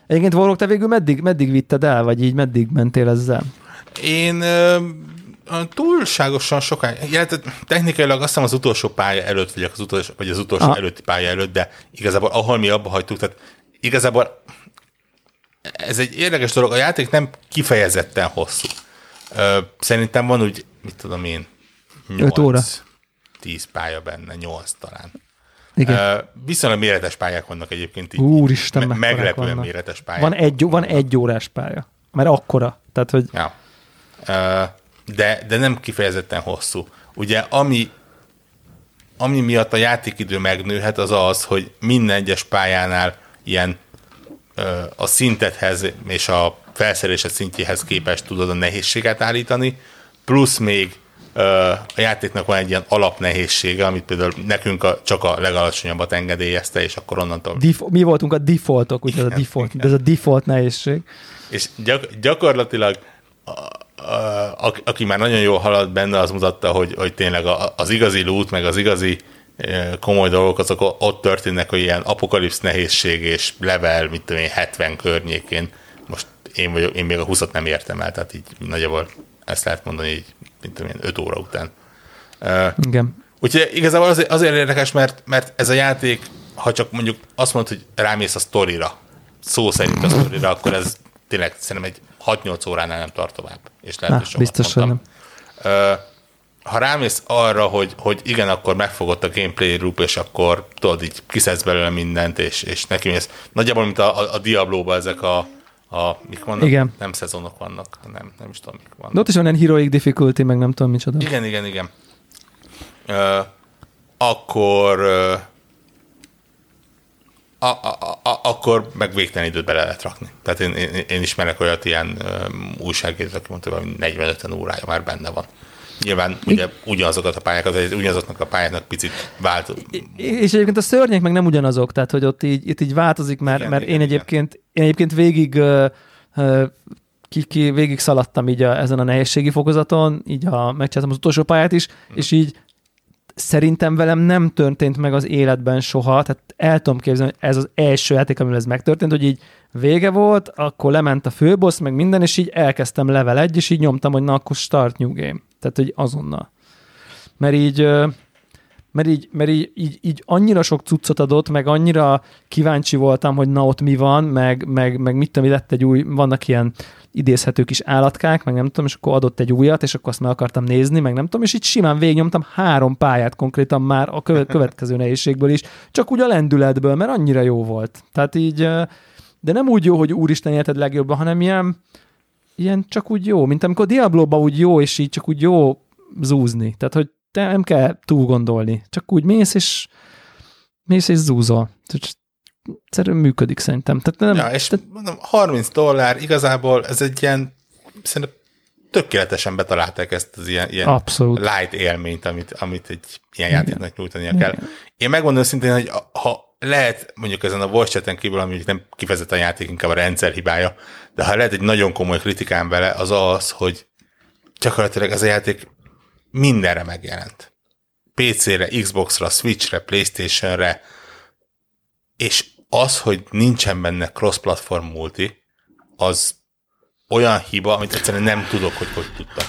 Egyébként Warlock, te végül meddig, meddig vitted el, vagy így meddig mentél ezzel? Én túlságosan sokáig, illetve technikailag azt hiszem az utolsó pálya előtt vagyok, az utolsó, vagy az utolsó ah. előtti pálya előtt, de igazából ahol mi abba hagytuk, tehát igazából ez egy érdekes dolog, a játék nem kifejezetten hosszú. Szerintem van úgy, mit tudom én, 8, óra. 10 pálya benne, 8 talán. Igen. Uh, viszonylag méretes pályák vannak egyébként. Így, Úristen, me- meglepően vannak. méretes pályák. Van egy, van egy órás pálya, mert akkora. Tehát, hogy... Ja. Uh, de, de nem kifejezetten hosszú. Ugye, ami, ami miatt a játékidő megnőhet, az az, hogy minden egyes pályánál ilyen uh, a szintethez és a felszerelésed szintjéhez képest tudod a nehézséget állítani, plusz még a játéknak van egy ilyen alapnehézsége, amit például nekünk a, csak a legalacsonyabbat engedélyezte, és akkor onnantól... Dif- mi voltunk a defaultok, ez a default, igen. ez a default nehézség. És gyak- gyakorlatilag a, a, a, aki már nagyon jól halad benne, az mutatta, hogy, hogy tényleg az igazi loot, meg az igazi komoly dolgok, azok ott történnek, hogy ilyen apokalipsz nehézség és level, mit tudom én, 70 környékén. Most én, vagyok, én még a 20 nem értem el, tehát így nagyjából ezt lehet mondani így mint tudom én, 5 óra után. Igen. Úgyhogy igazából azért, azért érdekes, mert, mert ez a játék, ha csak mondjuk azt mondod, hogy rámész a sztorira, szó szerint a sztorira, akkor ez tényleg szerintem egy 6-8 óránál nem tart tovább. És lehet, hogy biztos, mondtam. nem. Ha rámész arra, hogy, hogy igen, akkor megfogott a gameplay loop, és akkor tudod, így kiszedsz belőle mindent, és, és neki mész. Nagyjából, mint a, a, a Diablo-ba ezek a, a, mik vannak? Igen. Nem szezonok vannak, nem, nem is tudom, mik vannak. De ott is van ilyen heroic difficulty, meg nem tudom micsoda. Igen, igen, igen. Uh, akkor uh, a, a, a, akkor meg végtelen időt bele lehet rakni. Tehát én, én, én ismerek olyat ilyen újságírót, aki mondta, hogy 45 órája már benne van. Nyilván ugye ugyanazokat a pályákat, ugyanazoknak a pályáknak picit változ. És egyébként a szörnyek meg nem ugyanazok, tehát hogy ott így, itt így változik, mert, igen, mert igen, én, egyébként, én egyébként végig uh, uh, ki, ki, végig szaladtam így a, ezen a nehézségi fokozaton, így a, megcsináltam az utolsó pályát is, hmm. és így szerintem velem nem történt meg az életben soha, tehát el tudom képzelni, hogy ez az első játék, amivel ez megtörtént, hogy így vége volt, akkor lement a főbossz, meg minden, és így elkezdtem level 1, és így nyomtam, hogy na, akkor start new game. Tehát, hogy azonnal. Mert így, mert így, mert így, így, így annyira sok cuccot adott, meg annyira kíváncsi voltam, hogy na ott mi van, meg, meg, meg mit tudom, lett egy új, vannak ilyen idézhető kis állatkák, meg nem tudom, és akkor adott egy újat, és akkor azt meg akartam nézni, meg nem tudom, és így simán végignyomtam három pályát konkrétan már a [laughs] következő nehézségből is, csak úgy a lendületből, mert annyira jó volt. Tehát így, de nem úgy jó, hogy úristen életed legjobban, hanem ilyen, ilyen csak úgy jó, mint amikor Diablo-ba úgy jó, és így csak úgy jó zúzni. Tehát, hogy te nem kell túl gondolni. Csak úgy mész, és mész és zúzol. Egyszerűen működik szerintem. Tehát nem, ja, és te... mondom, 30 dollár, igazából ez egy ilyen, szerintem tökéletesen betalálták ezt az ilyen, ilyen Abszolút. light élményt, amit, amit egy ilyen játéknak nyújtania kell. Én megmondom szintén, hogy ha lehet mondjuk ezen a voice chaten kívül, ami nem kifejezetten játék, inkább a rendszer hibája, de ha lehet egy nagyon komoly kritikám vele, az az, hogy gyakorlatilag ez a játék mindenre megjelent. PC-re, Xbox-ra, Switch-re, Playstation-re, és az, hogy nincsen benne cross-platform multi, az olyan hiba, amit egyszerűen nem tudok, hogy hogy tudtam.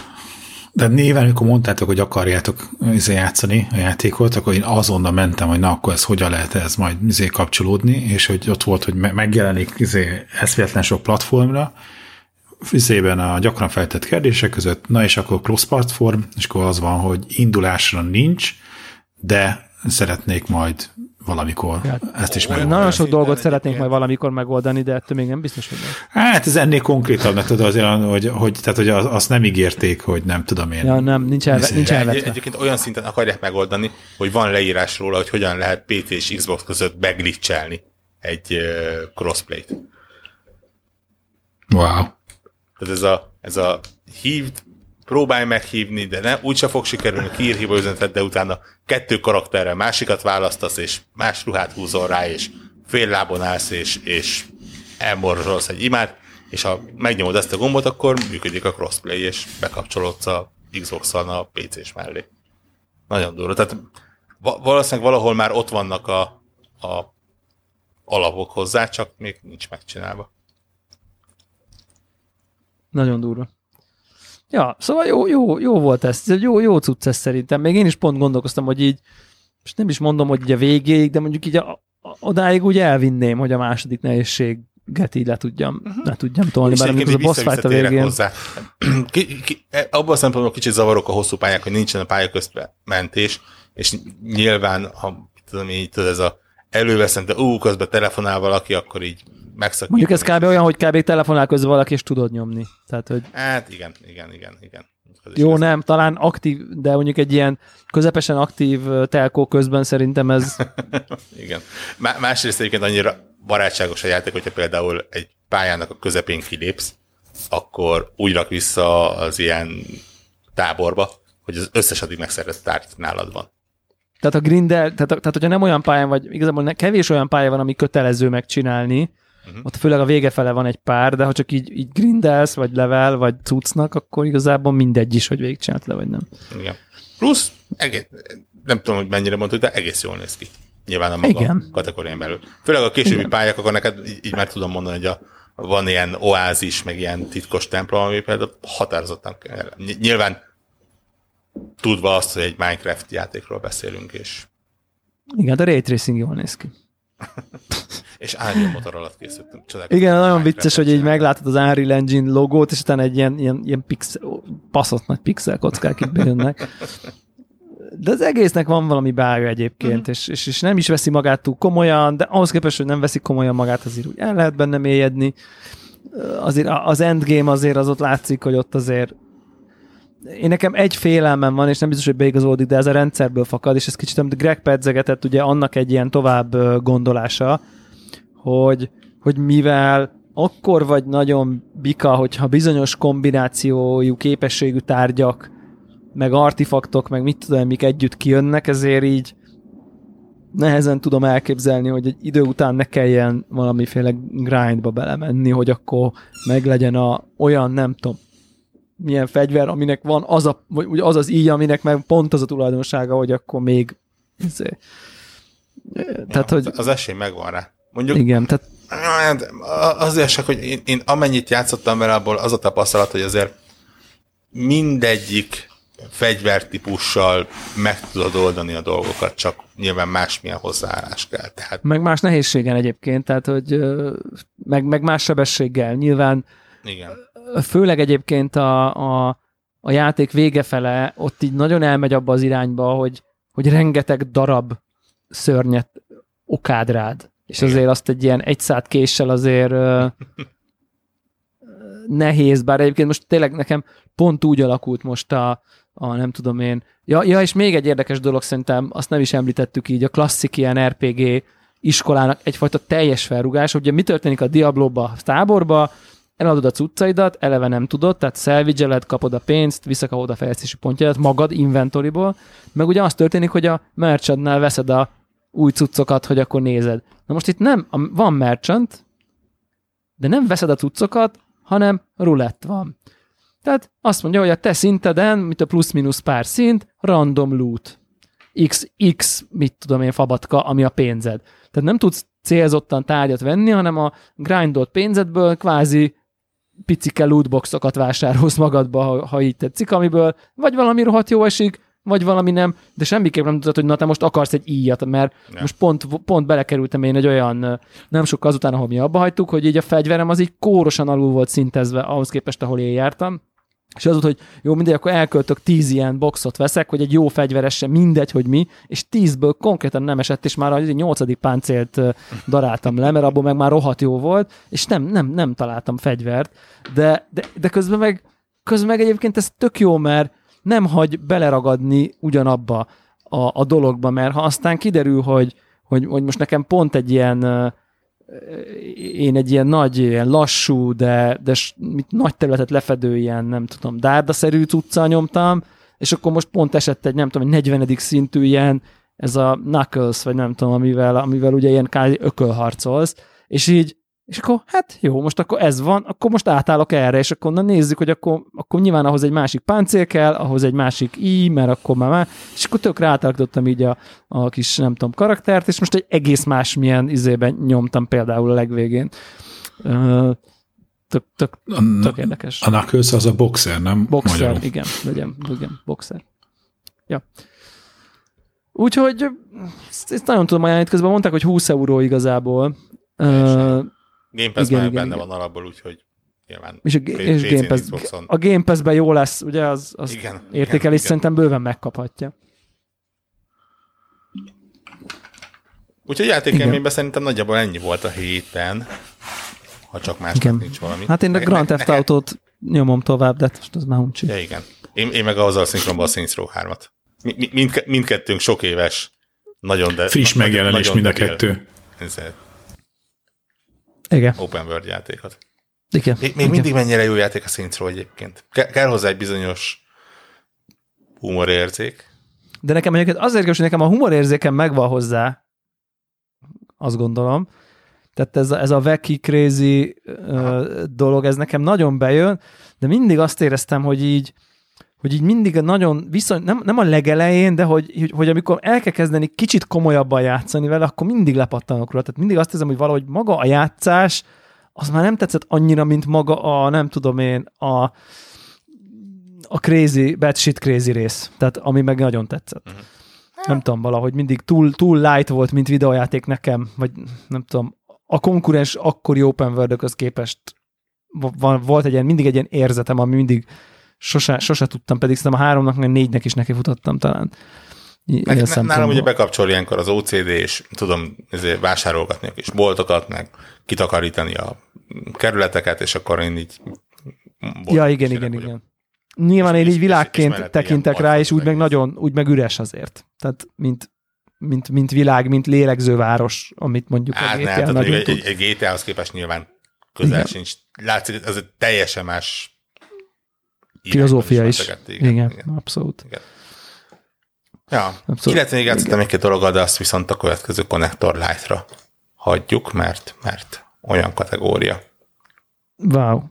De néven, amikor mondtátok, hogy akarjátok izé játszani a játékot, akkor én azonnal mentem, hogy na, akkor ez hogyan lehet ez majd izé kapcsolódni, és hogy ott volt, hogy megjelenik izé eszméletlen sok platformra, fizében a gyakran feltett kérdések között, na és akkor cross-platform, és akkor az van, hogy indulásra nincs, de szeretnék majd valamikor hát, ezt is megoldani. Nagyon sok dolgot szeretnék majd valamikor megoldani, de ettől még nem biztos, hogy nem. Hát ez ennél konkrétabb, mert tudod, azért, hogy, hogy, tehát, hogy azt nem ígérték, hogy nem tudom én. Ja, nem, nincs, elve, nincs elvetve. Egy, egyébként olyan szinten akarják megoldani, hogy van leírás róla, hogy hogyan lehet PC és Xbox között beglitchelni egy crossplay-t. Wow. Tehát ez a, ez a hívd, próbálj meghívni, de ne, úgyse fog sikerülni, kiír hiba üzenetet, de utána kettő karakterrel másikat választasz, és más ruhát húzol rá, és fél lábon állsz, és, és elmorzsolsz egy imát, és ha megnyomod ezt a gombot, akkor működik a crossplay, és bekapcsolódsz a Xbox-on a PC-s mellé. Nagyon durva. Tehát valószínűleg valahol már ott vannak a, a alapok hozzá, csak még nincs megcsinálva. Nagyon durva. Ja, szóval jó, jó, jó volt ez. jó, jó cucc ez szerintem. Még én is pont gondolkoztam, hogy így, és nem is mondom, hogy így a végéig, de mondjuk így a, a, odáig úgy elvinném, hogy a második nehézséget így le tudjam, uh-huh. le tudjam tolni, bár amikor a boss fight a végén. Hozzá. [clears throat] Ki, ki, e, abban a szempontból kicsit zavarok a hosszú pályák, hogy nincsen a pálya mentés, és nyilván, ha tudom így, tudod, ez a előveszem, de ú, közben telefonál valaki, akkor így megszakítani. Mondjuk ez kb. olyan, hogy kb. telefonál közben valaki, és tudod nyomni. Tehát, hogy... Hát igen, igen, igen, igen. Jó, nem, talán aktív, de mondjuk egy ilyen közepesen aktív telkó közben szerintem ez... [laughs] igen. Má- másrészt egyébként annyira barátságos a játék, hogyha például egy pályának a közepén kilépsz, akkor úgy rak vissza az ilyen táborba, hogy az összes addig megszerzett tárgy nálad van. Tehát a grindel, tehát, tehát hogyha nem olyan pályán vagy, igazából ne, kevés olyan pálya van, ami kötelező megcsinálni, uh-huh. ott főleg a vége fele van egy pár, de ha csak így, így grindelsz, vagy level, vagy cuccnak, akkor igazából mindegy is, hogy végigcsinált le, vagy nem. Igen. Plusz, egész, nem tudom, hogy mennyire mondtad, de egész jól néz ki. Nyilván a maga Igen. kategórián belül. Főleg a későbbi Igen. pályák, akkor neked így, így már tudom mondani, hogy a, van ilyen oázis, meg ilyen titkos templom, ami például határozottan kell. Nyilván tudva azt, hogy egy Minecraft játékról beszélünk, és... Igen, de Ray Tracing jól néz ki. [laughs] és Unreal motor alatt készültünk. Igen, nagyon vicces, hogy így meglátod az Unreal Engine logót, és utána egy ilyen, ilyen, ilyen pixel, baszott nagy pixel kockák itt bejönnek. De az egésznek van valami bája egyébként, mm. és, és, és nem is veszi magát túl komolyan, de ahhoz képest, hogy nem veszi komolyan magát, azért úgy el lehet benne mélyedni. Azért az endgame azért az ott látszik, hogy ott azért én nekem egy félelmem van, és nem biztos, hogy beigazolódik, de ez a rendszerből fakad, és ez kicsit, amit Greg pedzegetett, ugye annak egy ilyen tovább gondolása, hogy, hogy mivel akkor vagy nagyon bika, hogyha bizonyos kombinációjú képességű tárgyak, meg artifaktok, meg mit tudom, mik együtt kijönnek, ezért így nehezen tudom elképzelni, hogy egy idő után ne kelljen valamiféle grindba belemenni, hogy akkor meglegyen a olyan, nem tudom, milyen fegyver, aminek van az a, vagy az, az íj, aminek meg pont az a tulajdonsága, hogy akkor még izé, tehát, ja, hogy... Az esély megvan rá. Mondjuk, igen, tehát hát, azért csak, hogy én, én amennyit játszottam vele, abból az a tapasztalat, hogy azért mindegyik fegyvertípussal meg tudod oldani a dolgokat, csak nyilván másmilyen hozzáállás kell. Tehát... Meg más nehézségen egyébként, tehát hogy meg, meg más sebességgel. Nyilván Igen. főleg egyébként a, a, a játék vége fele ott így nagyon elmegy abba az irányba, hogy, hogy rengeteg darab szörnyet okád rád. És azért azt egy ilyen egy szát késsel azért nehéz, bár egyébként most tényleg nekem pont úgy alakult most a, a nem tudom én. Ja, ja, és még egy érdekes dolog szerintem, azt nem is említettük így, a klasszik ilyen RPG iskolának egyfajta teljes felrugás. Ugye mi történik a Diablo-ba, a táborba, eladod a cuccaidat, eleve nem tudod, tehát salvage kapod a pénzt, visszakapod a fejlesztési pontjaidat magad inventoryból, meg ugye az történik, hogy a merchantnál veszed a új cuccokat, hogy akkor nézed. Na most itt nem, van merchant, de nem veszed a cuccokat, hanem rulett van. Tehát azt mondja, hogy a te szinteden, mint a plusz-minusz pár szint, random loot. X, X, mit tudom én, fabatka, ami a pénzed. Tehát nem tudsz célzottan tárgyat venni, hanem a grindolt pénzedből kvázi picike lootboxokat vásárolsz magadba, ha, ha így tetszik, amiből vagy valami rohadt jó esik, vagy valami nem, de semmiképp nem tudod, hogy na te most akarsz egy íjat, mert ja. most pont, pont belekerültem én egy olyan, nem sokkal azután, ahol mi abba hagytuk, hogy így a fegyverem az így kórosan alul volt szintezve ahhoz képest, ahol én jártam, és az volt, hogy jó, mindegy, akkor elköltök tíz ilyen boxot veszek, hogy egy jó fegyveres sem mindegy, hogy mi, és tízből konkrétan nem esett, és már a nyolcadik páncélt daráltam le, mert abból meg már rohadt jó volt, és nem, nem, nem találtam fegyvert, de, de, de közben meg, közben meg egyébként ez tök jó, mert nem hagy beleragadni ugyanabba a, a dologba, mert ha aztán kiderül, hogy, hogy, hogy most nekem pont egy ilyen én egy ilyen nagy, ilyen lassú, de, de mit, nagy területet lefedő ilyen, nem tudom, dárdaszerű cuccal nyomtam, és akkor most pont esett egy, nem tudom, egy 40. szintű ilyen, ez a Knuckles, vagy nem tudom, amivel, amivel ugye ilyen kázi ökölharcolsz, és így és akkor, hát jó, most akkor ez van, akkor most átállok erre, és akkor na nézzük, hogy akkor, akkor nyilván ahhoz egy másik páncél kell, ahhoz egy másik i, mert akkor már, már és akkor tökre átalakítottam így a, a kis, nem tudom, karaktert, és most egy egész másmilyen izében nyomtam például a legvégén. Tök, tök, tök érdekes. A Knuckles az a boxer, nem? Boxer, Magyarul. igen, legyen, igen, boxer. Ja. Úgyhogy ezt nagyon tudom ajánlani, közben mondták, hogy 20 euró igazából. Game Pass igen, már igen, benne igen. van alapból, úgyhogy nyilván és a, és Game Pass, a Game Pass-ben jó lesz, ugye, az, az igen, értékelés igen, szerintem bőven megkaphatja. Úgyhogy játékelményben szerintem nagyjából ennyi volt a héten, ha csak másnak nincs valami. Hát én a Grand Theft Auto-t nyomom tovább, de most az már uncsi. Ja, igen. Én, én meg azzal szinkronban a Saints Row 3-at. Mind, mindkettőnk sok éves, nagyon de... Friss megjelenés mind a kettő. Ez igen. open world játékot. Igen. Még, még mindig mennyire jó játék a Saints Row egyébként. Ke- kell hozzá egy bizonyos humorérzék. De nekem egyébként azért, hogy nekem a humorérzékem megvan hozzá, azt gondolom. Tehát ez a, ez a wacky, crazy uh, dolog, ez nekem nagyon bejön, de mindig azt éreztem, hogy így, hogy így mindig nagyon viszony, nem, nem a legelején, de hogy, hogy, hogy amikor el kell kezdeni kicsit komolyabban játszani vele, akkor mindig lepattanok róla. Tehát mindig azt hiszem, hogy valahogy maga a játszás, az már nem tetszett annyira, mint maga a, nem tudom én, a, a crazy, bad shit crazy rész. Tehát ami meg nagyon tetszett. Uh-huh. Nem tudom, valahogy mindig túl, túl light volt, mint videójáték nekem, vagy nem tudom, a konkurens akkori open world képest volt egy ilyen, mindig egy ilyen érzetem, ami mindig sose, sose tudtam, pedig szerintem a háromnak, meg négynek is neki futottam talán. Meg, nálam ugye bekapcsol ilyenkor az OCD, és tudom ezért vásárolgatni a kis boltokat, meg kitakarítani a kerületeket, és akkor én így... Ja, igen, igen, vagyok. igen. Nyilván én így világként tekintek rá, és úgy meg nagyon, úgy meg üres azért. Tehát, mint, mint, mint világ, mint lélegző város, amit mondjuk hát, a GTA nem, nagyon egy, egy, egy GTA-hoz képest nyilván közel igen. sincs. Látszik, ez egy teljesen más filozófia is. Igen, igen, igen, abszolút. Igen. Ja, abszolút. illetve még játszottam egy-két dologgal, de azt viszont a következő Connector Lite-ra hagyjuk, mert, mert olyan kategória. Wow.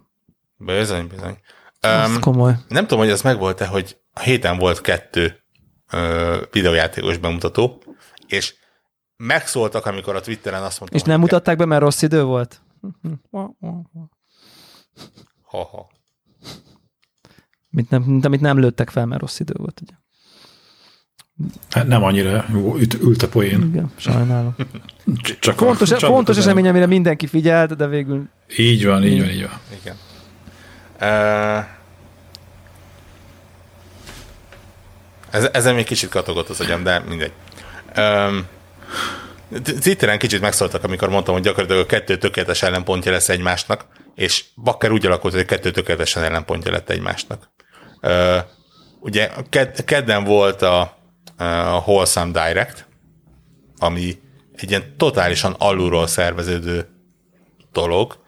Bizony, bizony. Az komoly. Nem tudom, hogy az megvolt-e, hogy a héten volt kettő ö, videójátékos bemutató, és megszóltak, amikor a Twitteren azt mondtam, És nem mutatták be, mert rossz idő volt? Ha-ha. Mint, nem, mint amit nem lőttek fel, mert rossz idő volt. Ugye? Hát nem annyira üt, ült a poén. Igen, sajnálom. Csak Fontos, a, csak fontos esemény, amire mindenki figyelt, de végül Így van, így van, így van. Igen. Uh, ez, ezen még kicsit katogott az agyam, de mindegy. Um, Twitteren kicsit megszóltak, amikor mondtam, hogy gyakorlatilag a kettő tökéletes ellenpontja lesz egymásnak, és Bakker úgy alakult, hogy a kettő tökéletesen ellenpontja lett egymásnak. Ugye ked- kedden volt a, a Wholesome Direct, ami egy ilyen totálisan alulról szerveződő dolog.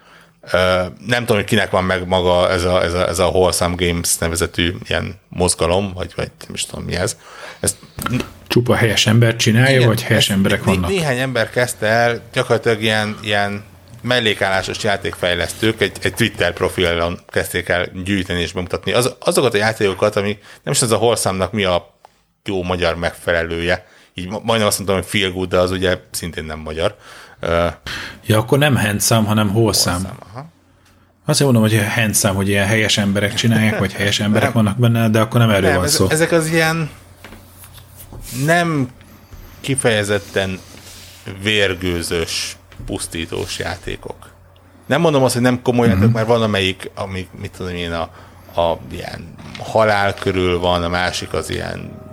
Nem tudom, hogy kinek van meg maga ez a, ez a, ez a Wholesome Games nevezetű ilyen mozgalom, vagy, vagy nem is tudom mi ez. Ezt Csupa helyes ember csinálja, igen, vagy helyes emberek vannak? Néhány ember kezdte el, gyakorlatilag ilyen, ilyen mellékállásos játékfejlesztők egy, egy Twitter profilon kezdték el gyűjteni és bemutatni az, azokat a játékokat, ami nem is az a Holszámnak mi a jó magyar megfelelője. Így ma- majdnem azt mondtam, hogy feel good, de az ugye szintén nem magyar. Ja, akkor nem handsome, hanem. Holszám, aha. Azt mondom, hogy handsome, hogy ilyen helyes emberek csinálják, vagy helyes emberek vannak benne, de akkor nem erről Nem, van ez, szó. ezek az ilyen nem kifejezetten vérgőzös, pusztítós játékok. Nem mondom azt, hogy nem komoly játékok, mert van amelyik, amik, mit tudom én, a, a ilyen halál körül van, a másik az ilyen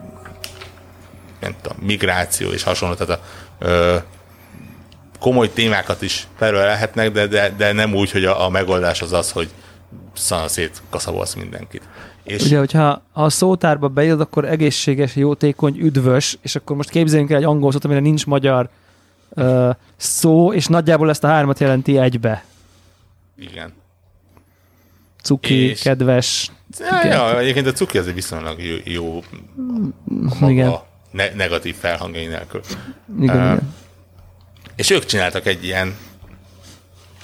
nem tudom, migráció és hasonló, tehát a, ö, komoly témákat is felölelhetnek, de, de, de nem úgy, hogy a, a megoldás az az, hogy szanaszét kaszabolsz mindenkit. És Ugye, hogyha ha a szótárba beírod, akkor egészséges, jótékony, üdvös, és akkor most képzeljünk el egy angol szót, amire nincs magyar ö, szó, és nagyjából ezt a hármat jelenti egybe. igen. Cuki, És- kedves, Ja, ja, egyébként a cuki az egy viszonylag jó, jó a maga Igen. ne- negatív felhangjai nélkül. igen, Ö, igen. És ők csináltak egy ilyen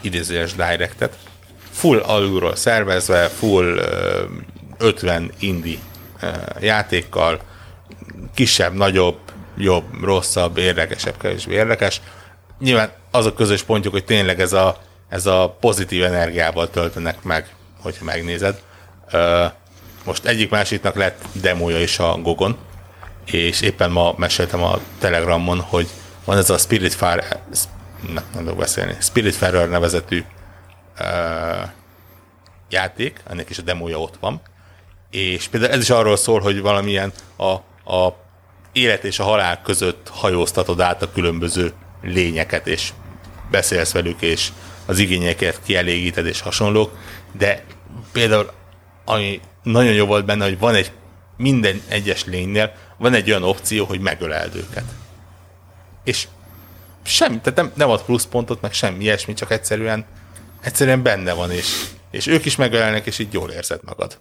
idézőjes directet, full alulról szervezve, full ö, 50 indie ö, játékkal, kisebb, nagyobb, jobb, rosszabb, érdekesebb, kevésbé érdekes. Nyilván az a közös pontjuk, hogy tényleg ez a, ez a pozitív energiával töltenek meg, hogyha megnézed. Most egyik másiknak lett demója is a Gogon, és éppen ma meséltem a Telegramon, hogy van ez a Spiritfarer, nem, nem tudok beszélni, Spiritfarer nevezetű uh, játék, ennek is a demója ott van, és például ez is arról szól, hogy valamilyen a, a élet és a halál között hajóztatod át a különböző lényeket, és beszélsz velük, és az igényeket kielégíted, és hasonlók, de például ami nagyon jó volt benne, hogy van egy minden egyes lénynél van egy olyan opció, hogy megöleld őket. És semmi, tehát nem, nem ad pluszpontot, meg semmi ilyesmi, csak egyszerűen, egyszerűen benne van, és, és ők is megölelnek, és így jól érzed magad.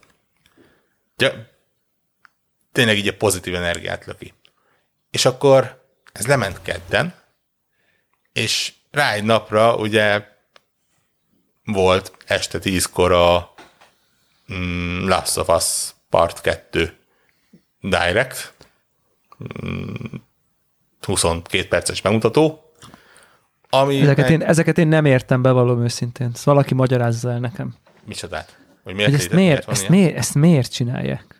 Ja, tényleg így a pozitív energiát löki. És akkor ez lement kedden, és rá egy napra ugye volt este tízkor a mm, Last of Us Part 2 Direct, mm, 22 perces bemutató, ami Ezeket én, ezeket én nem értem, bevallom őszintén. Szóval valaki magyarázza el nekem. Micsodát? Hogy miért, Hogy ezt miért, van ezt, miért, ezt miért csinálják?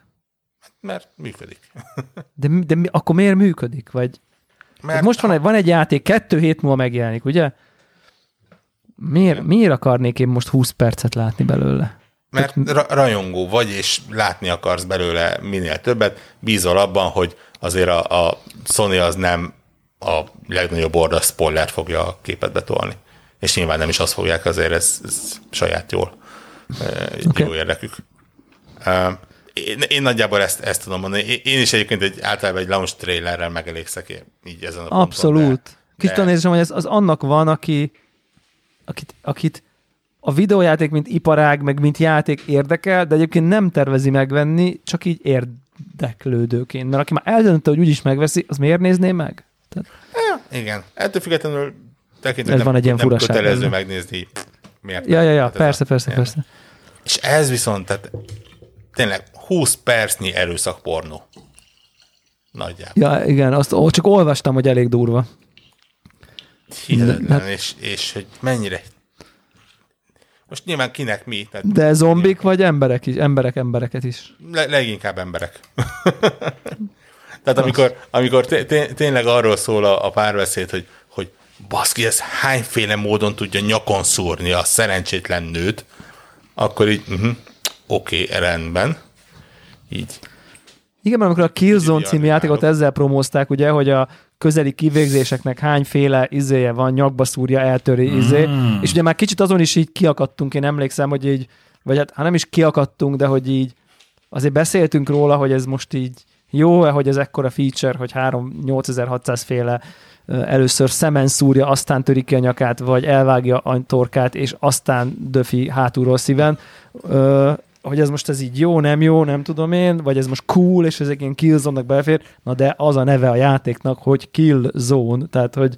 Mert működik. [laughs] De, de mi, akkor miért működik? Vagy Mert most van egy, van egy játék, kettő hét múlva megjelenik, ugye? Miért, miért akarnék én most 20 percet látni belőle? Mert ra- rajongó vagy, és látni akarsz belőle minél többet, bízol abban, hogy azért a, a Sony az nem a legnagyobb orda spoiler fogja a képet betolni. És nyilván nem is azt fogják, azért ez, ez saját jól, okay. Jó érdekük. Én, én nagyjából ezt, ezt tudom mondani. Én- is egyébként egy, általában egy launch trailerrel megelégszek én, így ezen a ponton, Abszolút. Kicsit de- érzem, hogy ez az annak van, aki, akit, akit a videójáték, mint iparág, meg mint játék érdekel, de egyébként nem tervezi megvenni, csak így érdeklődőként. Mert aki már eldöntötte, hogy úgyis megveszi, az miért nézné meg? Tehát, Igen. Ettől függetlenül tekintve Ez nem, van egy ilyen nem furaság kötelező megnézni. Miért ja, ja, ja, persze, persze, ilyen. persze. És ez viszont, tehát tényleg 20 percnyi erőszakpornó. Nagyjából. Ja, igen, azt csak olvastam, hogy elég durva. Hihetetlen, és, és hogy mennyire most nyilván kinek mi. Tehát De zombik vagy emberek is? Emberek embereket is. Le, leginkább emberek. [laughs] tehát amikor, amikor té- tényleg arról szól a, a párbeszéd, hogy, hogy baszki, ez hányféle módon tudja nyakon szúrni a szerencsétlen nőt, akkor így, uh-huh, oké, okay, rendben. Így. Igen, mert amikor a Killzone című játékot ezzel promózták, ugye, hogy a közeli kivégzéseknek hányféle izéje van, nyakba szúrja, eltöri mm. izé, és ugye már kicsit azon is így kiakadtunk, én emlékszem, hogy így, vagy hát, hát nem is kiakadtunk, de hogy így azért beszéltünk róla, hogy ez most így jó-e, hogy ez ekkora feature, hogy 3 8600 féle először szemen szúrja, aztán töri ki a nyakát, vagy elvágja a torkát, és aztán döfi hátulról szíven hogy ez most ez így jó, nem jó, nem tudom én, vagy ez most cool, és ezek ilyen killzone-nak belefér, na de az a neve a játéknak, hogy killzone, tehát hogy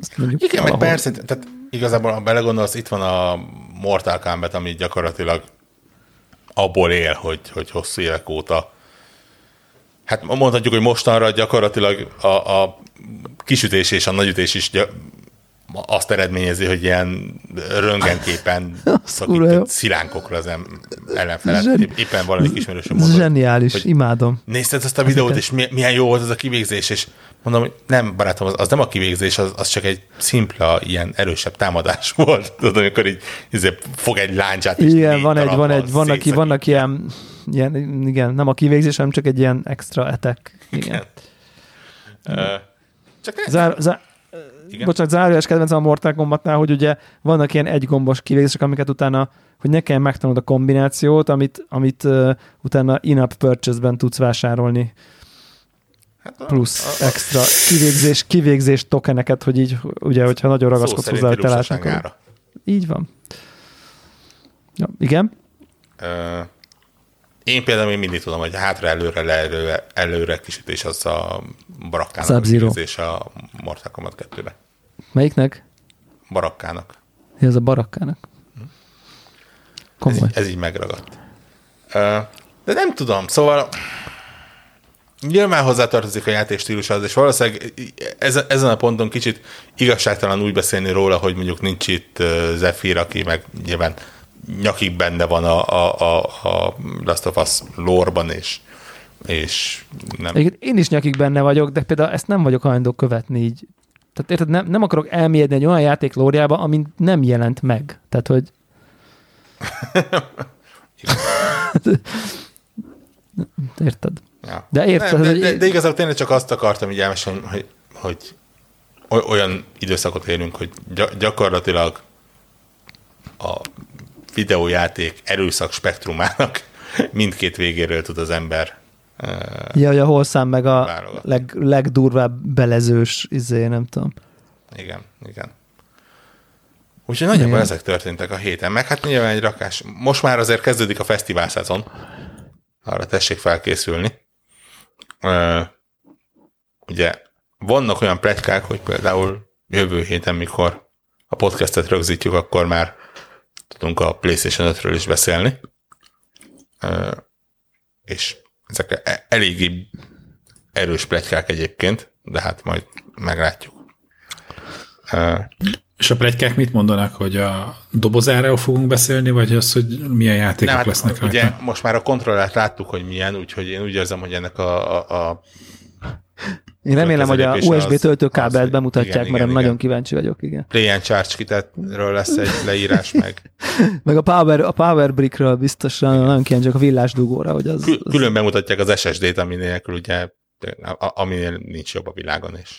azt mondjuk Igen, valahol... meg persze, tehát igazából, ha belegondolsz, itt van a Mortal Kombat, ami gyakorlatilag abból él, hogy, hogy hosszú évek óta. Hát mondhatjuk, hogy mostanra gyakorlatilag a, a kisütés és a nagyütés is azt eredményezi, hogy ilyen röngenképen [laughs] szakít szilánkokra az ellenfelet. Zseni... Éppen valami kismerősöm mondott. Zseniális, hogy imádom. Nézted azt a videót, és milyen jó volt az a kivégzés, és mondom, hogy nem, barátom, az, az nem a kivégzés, az, az csak egy szimpla, ilyen erősebb támadás [laughs] volt. Tudod, amikor így így fog egy láncsát, Igen, van egy, van egy, vannak, vannak ilyen, ilyen, igen, nem a kivégzés, hanem csak egy ilyen extra etek. Igen. igen. Uh, csak zár, zár, igen. bocsánat, zárójeles kedvencem a Mortal Kombatnál, hogy ugye vannak ilyen egygombos kivégzések, amiket utána, hogy ne kelljen megtanulod a kombinációt, amit, amit uh, utána in-app purchase-ben tudsz vásárolni. Hát plusz a, a, extra kivégzés, kivégzés tokeneket, hogy így, ugye, hogyha nagyon ragaszkodsz hozzá, hogy te Így van. Ja, igen? Uh, én például még mindig tudom, hogy hátra előre, előre, előre kisütés az a barakkának és a Mortal Kombat 2-be. Melyiknek? Barakkának. Az a barakkának? Komoly. Ez, ez így megragadt. De nem tudom, szóval nyilván hozzátartozik a játék stílushoz, és valószínűleg ezen a ponton kicsit igazságtalan úgy beszélni róla, hogy mondjuk nincs itt Zephyr, aki meg nyilván nyakig benne van a, a, a, a Last of Us lore és, és nem. Én is nyakig benne vagyok, de például ezt nem vagyok hajlandó követni így. Tehát érted, nem, nem akarok elmélyedni egy olyan játék lóriába, ami nem jelent meg. Tehát, hogy... [laughs] érted? Ja. De érted? Nem, de, de, de igazából tényleg csak azt akartam így elmesélni, hogy, hogy olyan időszakot élünk, hogy gyakorlatilag a videójáték erőszak spektrumának mindkét végéről tud az ember Ja, hogy a holszám meg a leg, legdurvább belezős izé, nem tudom. Igen, igen. Úgyhogy nagyjából igen. ezek történtek a héten, meg hát nyilván egy rakás. Most már azért kezdődik a fesztivál szezon. Arra tessék felkészülni. Ugye vannak olyan pletykák, hogy például jövő héten, mikor a podcastet rögzítjük, akkor már tudunk a PlayStation 5-ről is beszélni. És ezek e- eléggé erős plegykák egyébként, de hát majd meglátjuk. És a plegykák mit mondanak, hogy a dobozáról fogunk beszélni, vagy az, hogy milyen játékok hát lesznek rajta? Ugye most már a kontrollát láttuk, hogy milyen, úgyhogy én úgy érzem, hogy ennek a, a, a én remélem, hogy a USB töltőkábelt az, bemutatják, igen, mert igen, nagyon igen. kíváncsi vagyok. Igen. Play Charge kitetről lesz egy [laughs] leírás meg. meg a Power, a Power Brickről biztosan igen. nagyon kíváncsi a villás dugóra. Hogy az, az... Külön bemutatják az SSD-t, ami nélkül ugye aminél nincs jobb a világon is.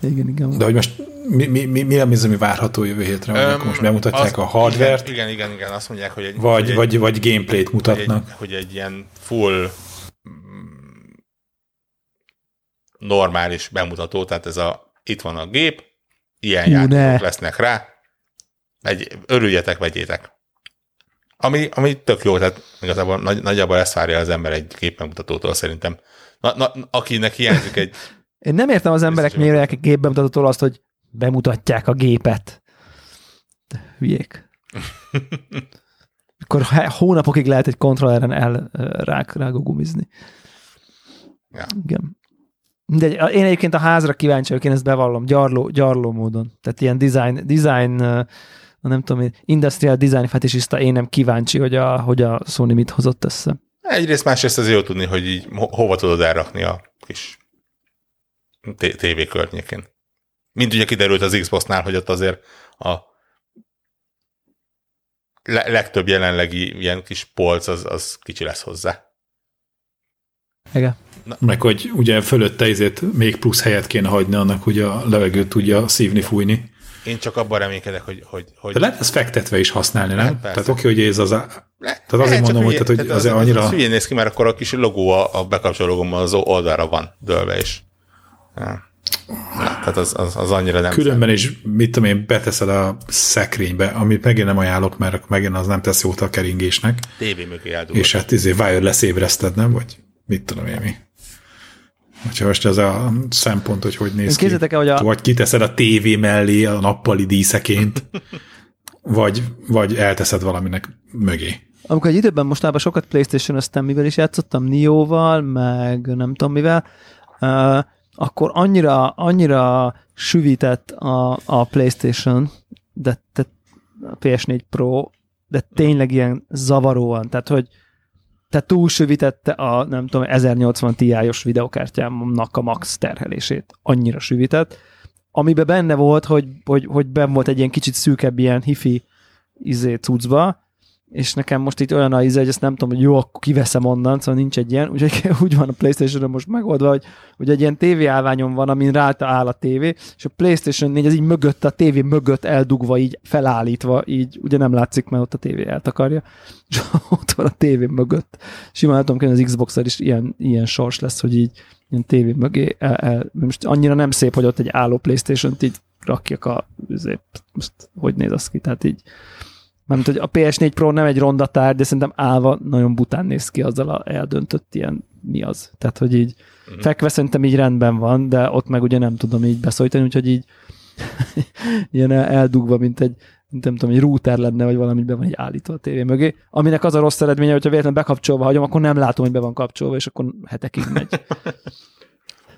Igen, igen. De hogy most mi, mi, mi, mi az, ami várható jövő hétre? Öm, most bemutatják az, a hardvert? Igen, igen, igen, azt mondják, hogy egy... Vagy, hogy vagy, egy, vagy gameplayt mutatnak. Hogy egy, hogy egy ilyen full normális bemutató, tehát ez a itt van a gép, ilyen játékok lesznek rá, egy, örüljetek, vegyétek. Ami, ami tök jó, tehát igazából nagy, nagyjából ezt várja az ember egy gépbemutatótól szerintem. Na, na, akinek hiányzik egy... [laughs] Én nem értem az emberek miért egy gépbemutatótól azt, hogy bemutatják a gépet. De hülyék. [laughs] akkor hónapokig lehet egy kontrolleren el rák, rágugumizni. Ja. Igen. De én egyébként a házra kíváncsi vagyok, én ezt bevallom, gyarló, gyarló módon. Tehát ilyen design, design nem tudom, industrial design fetisista, én nem kíváncsi, hogy a, hogy a Sony mit hozott össze. Egyrészt, másrészt az jó tudni, hogy így ho- hova tudod elrakni a kis TV környékén. Mint ugye kiderült az Xbox-nál, hogy ott azért a le- legtöbb jelenlegi ilyen kis polc az, az kicsi lesz hozzá. Igen. Meg hogy ugye fölötte ezért még plusz helyet kéne hagyni annak, hogy a levegőt tudja szívni, fújni. Én csak abban reménykedek, hogy... hogy, hogy De lehet ezt fektetve is használni, nem? Persze. Tehát oké, hogy ez az a... Le, Tehát azért mondom, hogy, tehát, hogy azért az, annyira... Az hülyén néz ki, mert akkor a kis logó a, a bekapcsoló logómmal az oldalra van dőlve is. Ja. Tehát az, az, az annyira nem Különben is, mit tudom én, beteszed a szekrénybe, amit megint nem ajánlok, mert megint az nem tesz jót a keringésnek, tévé mögé eldugod. és hát izé wireless ébreszted, nem? Vagy mit tudom én mi. Hogyha most ez a szempont, hogy hogy néz ki. El, hogy a- Vagy kiteszed a tévé mellé a nappali díszeként, [laughs] vagy, vagy elteszed valaminek mögé. Amikor egy időben mostában sokat playstation öztem mivel is játszottam, Nioval, meg nem tudom mivel, uh, akkor annyira, annyira süvített a, a PlayStation, de te, a PS4 Pro, de tényleg ilyen zavaróan, tehát hogy te túlsüvítette a, nem tudom, 1080 Ti-os videokártyámnak a max terhelését. Annyira süvített. Amiben benne volt, hogy, hogy, hogy ben volt egy ilyen kicsit szűkebb ilyen hifi izé cuccba, és nekem most itt olyan a íze, hogy ezt nem tudom, hogy jó, akkor kiveszem onnan, szóval nincs egy ilyen, úgyhogy [laughs] úgy van a playstation most megoldva, hogy, hogy egy ilyen tévéállványon van, amin rálta áll a tévé, és a Playstation 4 ez így mögött, a tévé mögött eldugva, így felállítva, így ugye nem látszik, mert ott a tévé eltakarja, [laughs] és ott van a tévé mögött. Simán tudom képzelni, az xbox is ilyen, ilyen sors lesz, hogy így ilyen tévé mögé el, el, most annyira nem szép, hogy ott egy álló Playstation-t így rakjak a, azért, most hogy néz az ki, tehát így Mármint, hogy a PS4 Pro nem egy ronda tárgy, de szerintem állva nagyon bután néz ki azzal a eldöntött ilyen mi az. Tehát, hogy így uh-huh. fekve szerintem így rendben van, de ott meg ugye nem tudom így beszólítani, úgyhogy így [laughs] ilyen el- eldugva, mint egy nem tudom, egy router lenne, vagy valami be van egy állítva a tévé mögé, aminek az a rossz eredménye, hogyha véletlenül bekapcsolva hagyom, akkor nem látom, hogy be van kapcsolva, és akkor hetekig megy. [laughs]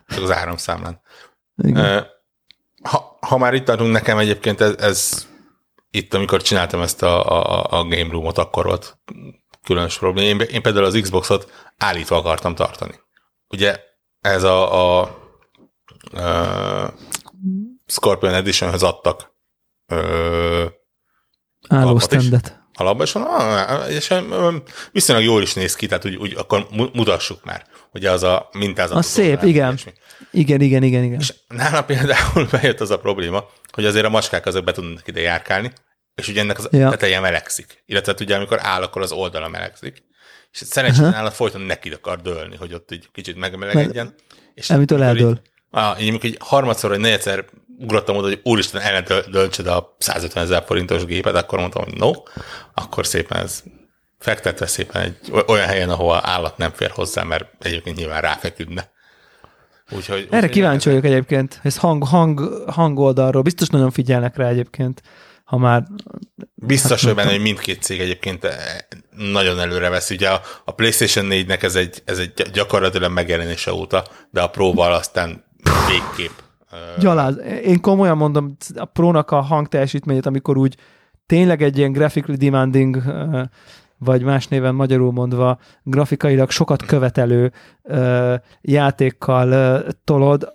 Csak az áramszámlán. Ha, ha már itt tartunk, nekem egyébként ez, ez itt, amikor csináltam ezt a, a, a Game Room-ot, akkor volt különös probléma. Én, én például az Xboxot állítva akartam tartani. Ugye ez a, a, a Scorpion Editionhöz adtak ö, Álló kalapot is. standet. alapban, és, ah, és ö, viszonylag jól is néz ki, tehát úgy, úgy akkor mu- mutassuk már, hogy az a mintázat. Az szép, igen. Igen, igen, igen, igen. És nálam például [laughs] bejött az a probléma, hogy azért a macskák azok be tudnak ide járkálni, és ugye ennek az Ja. teteje melegszik. Illetve hát ugye amikor áll, akkor az oldala melegszik. És szerencsére nála folyton neki akar dőlni, hogy ott egy kicsit megmelegedjen. És Amitől eldől. Ah, így, amikor így harmadszor vagy negyedszer ugrottam oda, hogy úristen, ellen döl- döntsed a 150 ezer forintos gépet, akkor mondtam, hogy no, akkor szépen ez fektetve szépen egy oly- olyan helyen, ahol állat nem fér hozzá, mert egyébként nyilván ráfeküdne. Úgyhogy, Erre úgyhogy kíváncsi vagyok egyébként. Ez hang, hang, hangoldalról biztos nagyon figyelnek rá egyébként, ha már Biztos, hogy benne, hogy mindkét cég egyébként eh, nagyon előre vesz. Ugye a, a PlayStation 4-nek ez egy, ez egy gy- gyakorlatilag megjelenése óta, de a Pro-val aztán végképp. Ö, gyaláz. Én komolyan mondom, a Prónak a hangteljesítményét, amikor úgy tényleg egy ilyen graphically demanding, ö, vagy más néven magyarul mondva, grafikailag sokat követelő ö, játékkal ö, tolod,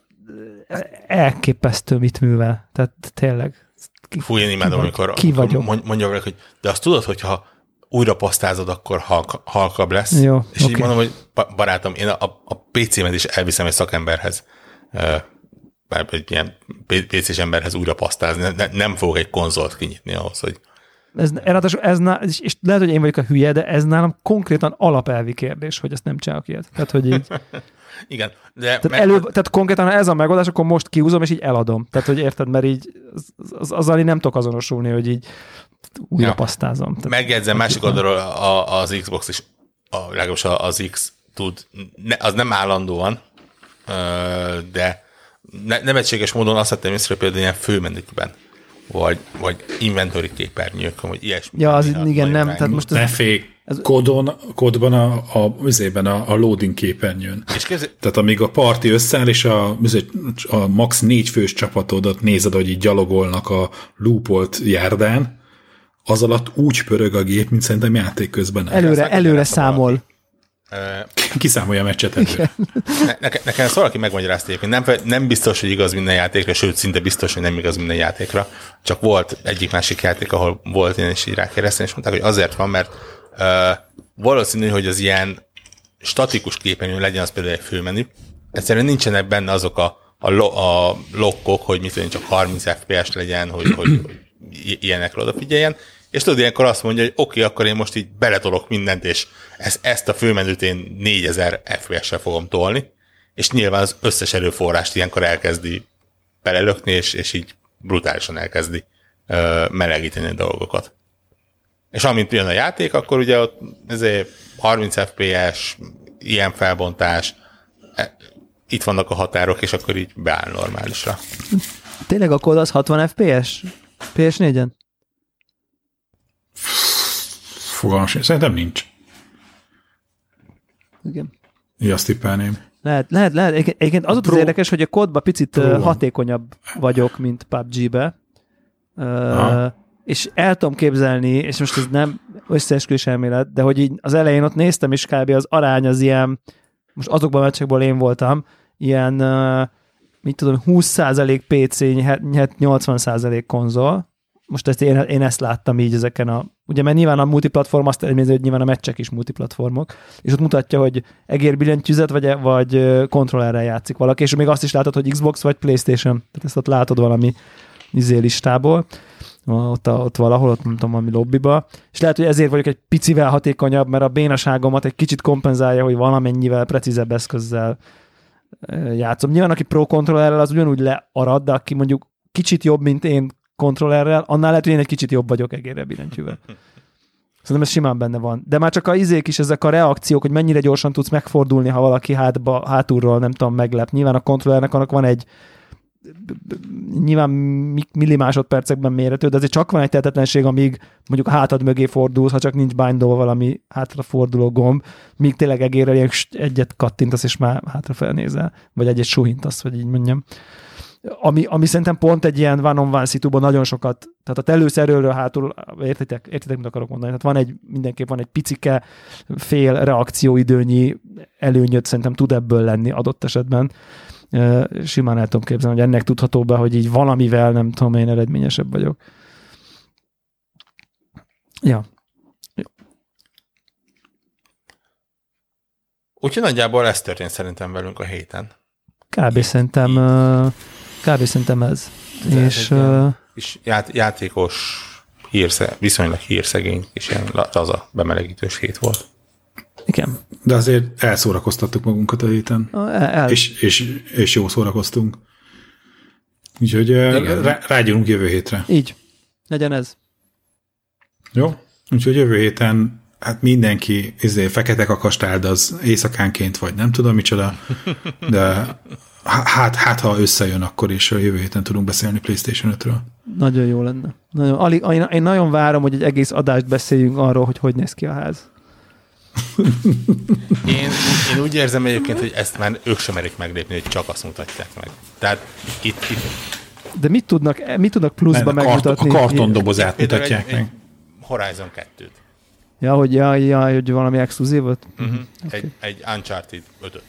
elképesztő mit művel. Tehát tényleg. Fú, én imádom, ki amikor, Ki vagyok. mond- mondja hogy de azt tudod, hogyha újra pasztázod, akkor halk, halkabb lesz. Jó, és így oké. mondom, hogy ba- barátom, én a, a PC-met is elviszem egy szakemberhez, vagy egy ilyen PC-s emberhez újra pasztázni. Ne, nem fogok egy konzolt kinyitni ahhoz, hogy Ez, ráadásul ez, ná- és és lehet, hogy én vagyok a hülye, de ez nálam konkrétan alapelvi kérdés, hogy ezt nem csinálok ilyet. Tehát, hogy így, [laughs] igen. De tehát, meg- elő, tehát konkrétan, ha ez a megoldás, akkor most kihúzom, és így eladom. Tehát, hogy érted, mert így az, az, azzal én nem tudok azonosulni, hogy így újra Ja. pasztázom. Tehát, Megjegyzem, másik oldalról a, az Xbox is, a, legalábbis az X tud, ne, az nem állandóan, ö, de ne, nevetséges módon azt vettem észre például ilyen főmenükben, vagy, vagy inventory képernyők, vagy ilyesmi. Ja, az igen, nem. Tehát most ez, ne félj, ez... Kodon, kodban a, a, a, a, a loading képernyőn. És kezd... Tehát amíg a parti összeáll, és a, a max négy fős csapatodat nézed, hogy így gyalogolnak a loopolt járdán, az alatt úgy pörög a gép, mint szerintem játék közben. Előre, előre számol. Kiszámolja a meccset előre. Ne, nekem, nekem ezt valaki megmagyarázta egyébként. Nem, nem biztos, hogy igaz minden játékra, sőt, szinte biztos, hogy nem igaz minden játékra. Csak volt egyik másik játék, ahol volt én is így rákérdeztem, és mondták, hogy azért van, mert valószínű, hogy az ilyen statikus képernyő legyen az például egy főmenü. Egyszerűen nincsenek benne azok a, a, lo, a lokkok, hogy mit csak 30 FPS legyen, hogy, hogy ilyenekre odafigyeljen, és tudod, ilyenkor azt mondja, hogy oké, akkor én most így beletolok mindent, és ezt, ezt a főmenüt én 4000 FPS-sel fogom tolni, és nyilván az összes erőforrást ilyenkor elkezdi belelökni, és, és így brutálisan elkezdi ö, melegíteni a dolgokat. És amint jön a játék, akkor ugye ott ezért 30 FPS, ilyen felbontás, e, itt vannak a határok, és akkor így beáll normálisra. Tényleg a kód az 60 FPS? PS4-en? Fogalmas, szerintem nincs. Igen. Így azt tippelném. Lehet, lehet, lehet. Egyébként az Pro... az érdekes, hogy a kódba picit Pro hatékonyabb vagyok, mint PUBG-be. Uh, és el tudom képzelni, és most ez nem összeesküvés elmélet, de hogy így az elején ott néztem, és kb. az arány az ilyen, most azokban a meccsekből én voltam, ilyen, mit tudom, 20% PC, 80% konzol, most ezt én, én ezt láttam így ezeken a, ugye mert nyilván a multiplatform azt eredményezi, hogy nyilván a meccsek is multiplatformok, és ott mutatja, hogy egérbillentyűzet vagy, vagy kontrollerrel játszik valaki, és még azt is látod, hogy Xbox vagy Playstation, tehát ezt ott látod valami izé listából, ott, a, ott valahol, ott nem tudom, valami lobbiba, és lehet, hogy ezért vagyok egy picivel hatékonyabb, mert a bénaságomat egy kicsit kompenzálja, hogy valamennyivel precízebb eszközzel játszom. Nyilván, aki pro kontrollerrel, az ugyanúgy learad, de aki mondjuk kicsit jobb, mint én kontrollerrel, annál lehet, hogy én egy kicsit jobb vagyok egérre billentyűvel. Szerintem ez simán benne van. De már csak a izék is, ezek a reakciók, hogy mennyire gyorsan tudsz megfordulni, ha valaki hátba, hátulról, nem tudom, meglep. Nyilván a kontrollernek annak van egy nyilván millimásodpercekben mérhető, de azért csak van egy tehetetlenség, amíg mondjuk a hátad mögé fordulsz, ha csak nincs bindolva valami hátraforduló gomb, míg tényleg egérrel egyet kattintasz, és már hátra felnézel, vagy egyet suhintasz, vagy így mondjam ami, ami szerintem pont egy ilyen one-on-one szituban nagyon sokat, tehát a előszerről hátul, értitek, értitek, mit akarok mondani, tehát van egy, mindenképp van egy picike fél reakcióidőnyi előnyöt szerintem tud ebből lenni adott esetben. Simán el tudom képzelni, hogy ennek tudható be, hogy így valamivel nem tudom, én eredményesebb vagyok. Ja. Úgyhogy nagyjából ez történt szerintem velünk a héten. Kb. szerintem uh, Kb. szerintem ez. ez és, uh, és ját, játékos, hírsze, viszonylag hírszegény, és ilyen laza bemelegítős hét volt. Igen. De azért elszórakoztattuk magunkat a héten. El. És, és, és jó szórakoztunk. Úgyhogy rá, rágyunk jövő hétre. Így. Legyen ez. Jó. Úgyhogy jövő héten hát mindenki izé, fekete kakastáld az éjszakánként, vagy nem tudom micsoda, de hát, hát ha összejön, akkor is a jövő héten tudunk beszélni PlayStation 5-ről. Nagyon jó lenne. Nagyon, alig, én, én nagyon várom, hogy egy egész adást beszéljünk arról, hogy hogy néz ki a ház. [laughs] én, én úgy érzem egyébként, hogy ezt már ők sem merik meglépni, hogy csak azt mutatják meg. Tehát itt, itt de mit tudnak, mit tudnak pluszba megmutatni? A kartondobozát mutatják egy, meg. Egy Horizon 2-t. Ja, hogy, ja, ja, hogy valami exkluzívot? Uh-huh. Okay. Egy, egy Uncharted 5-öt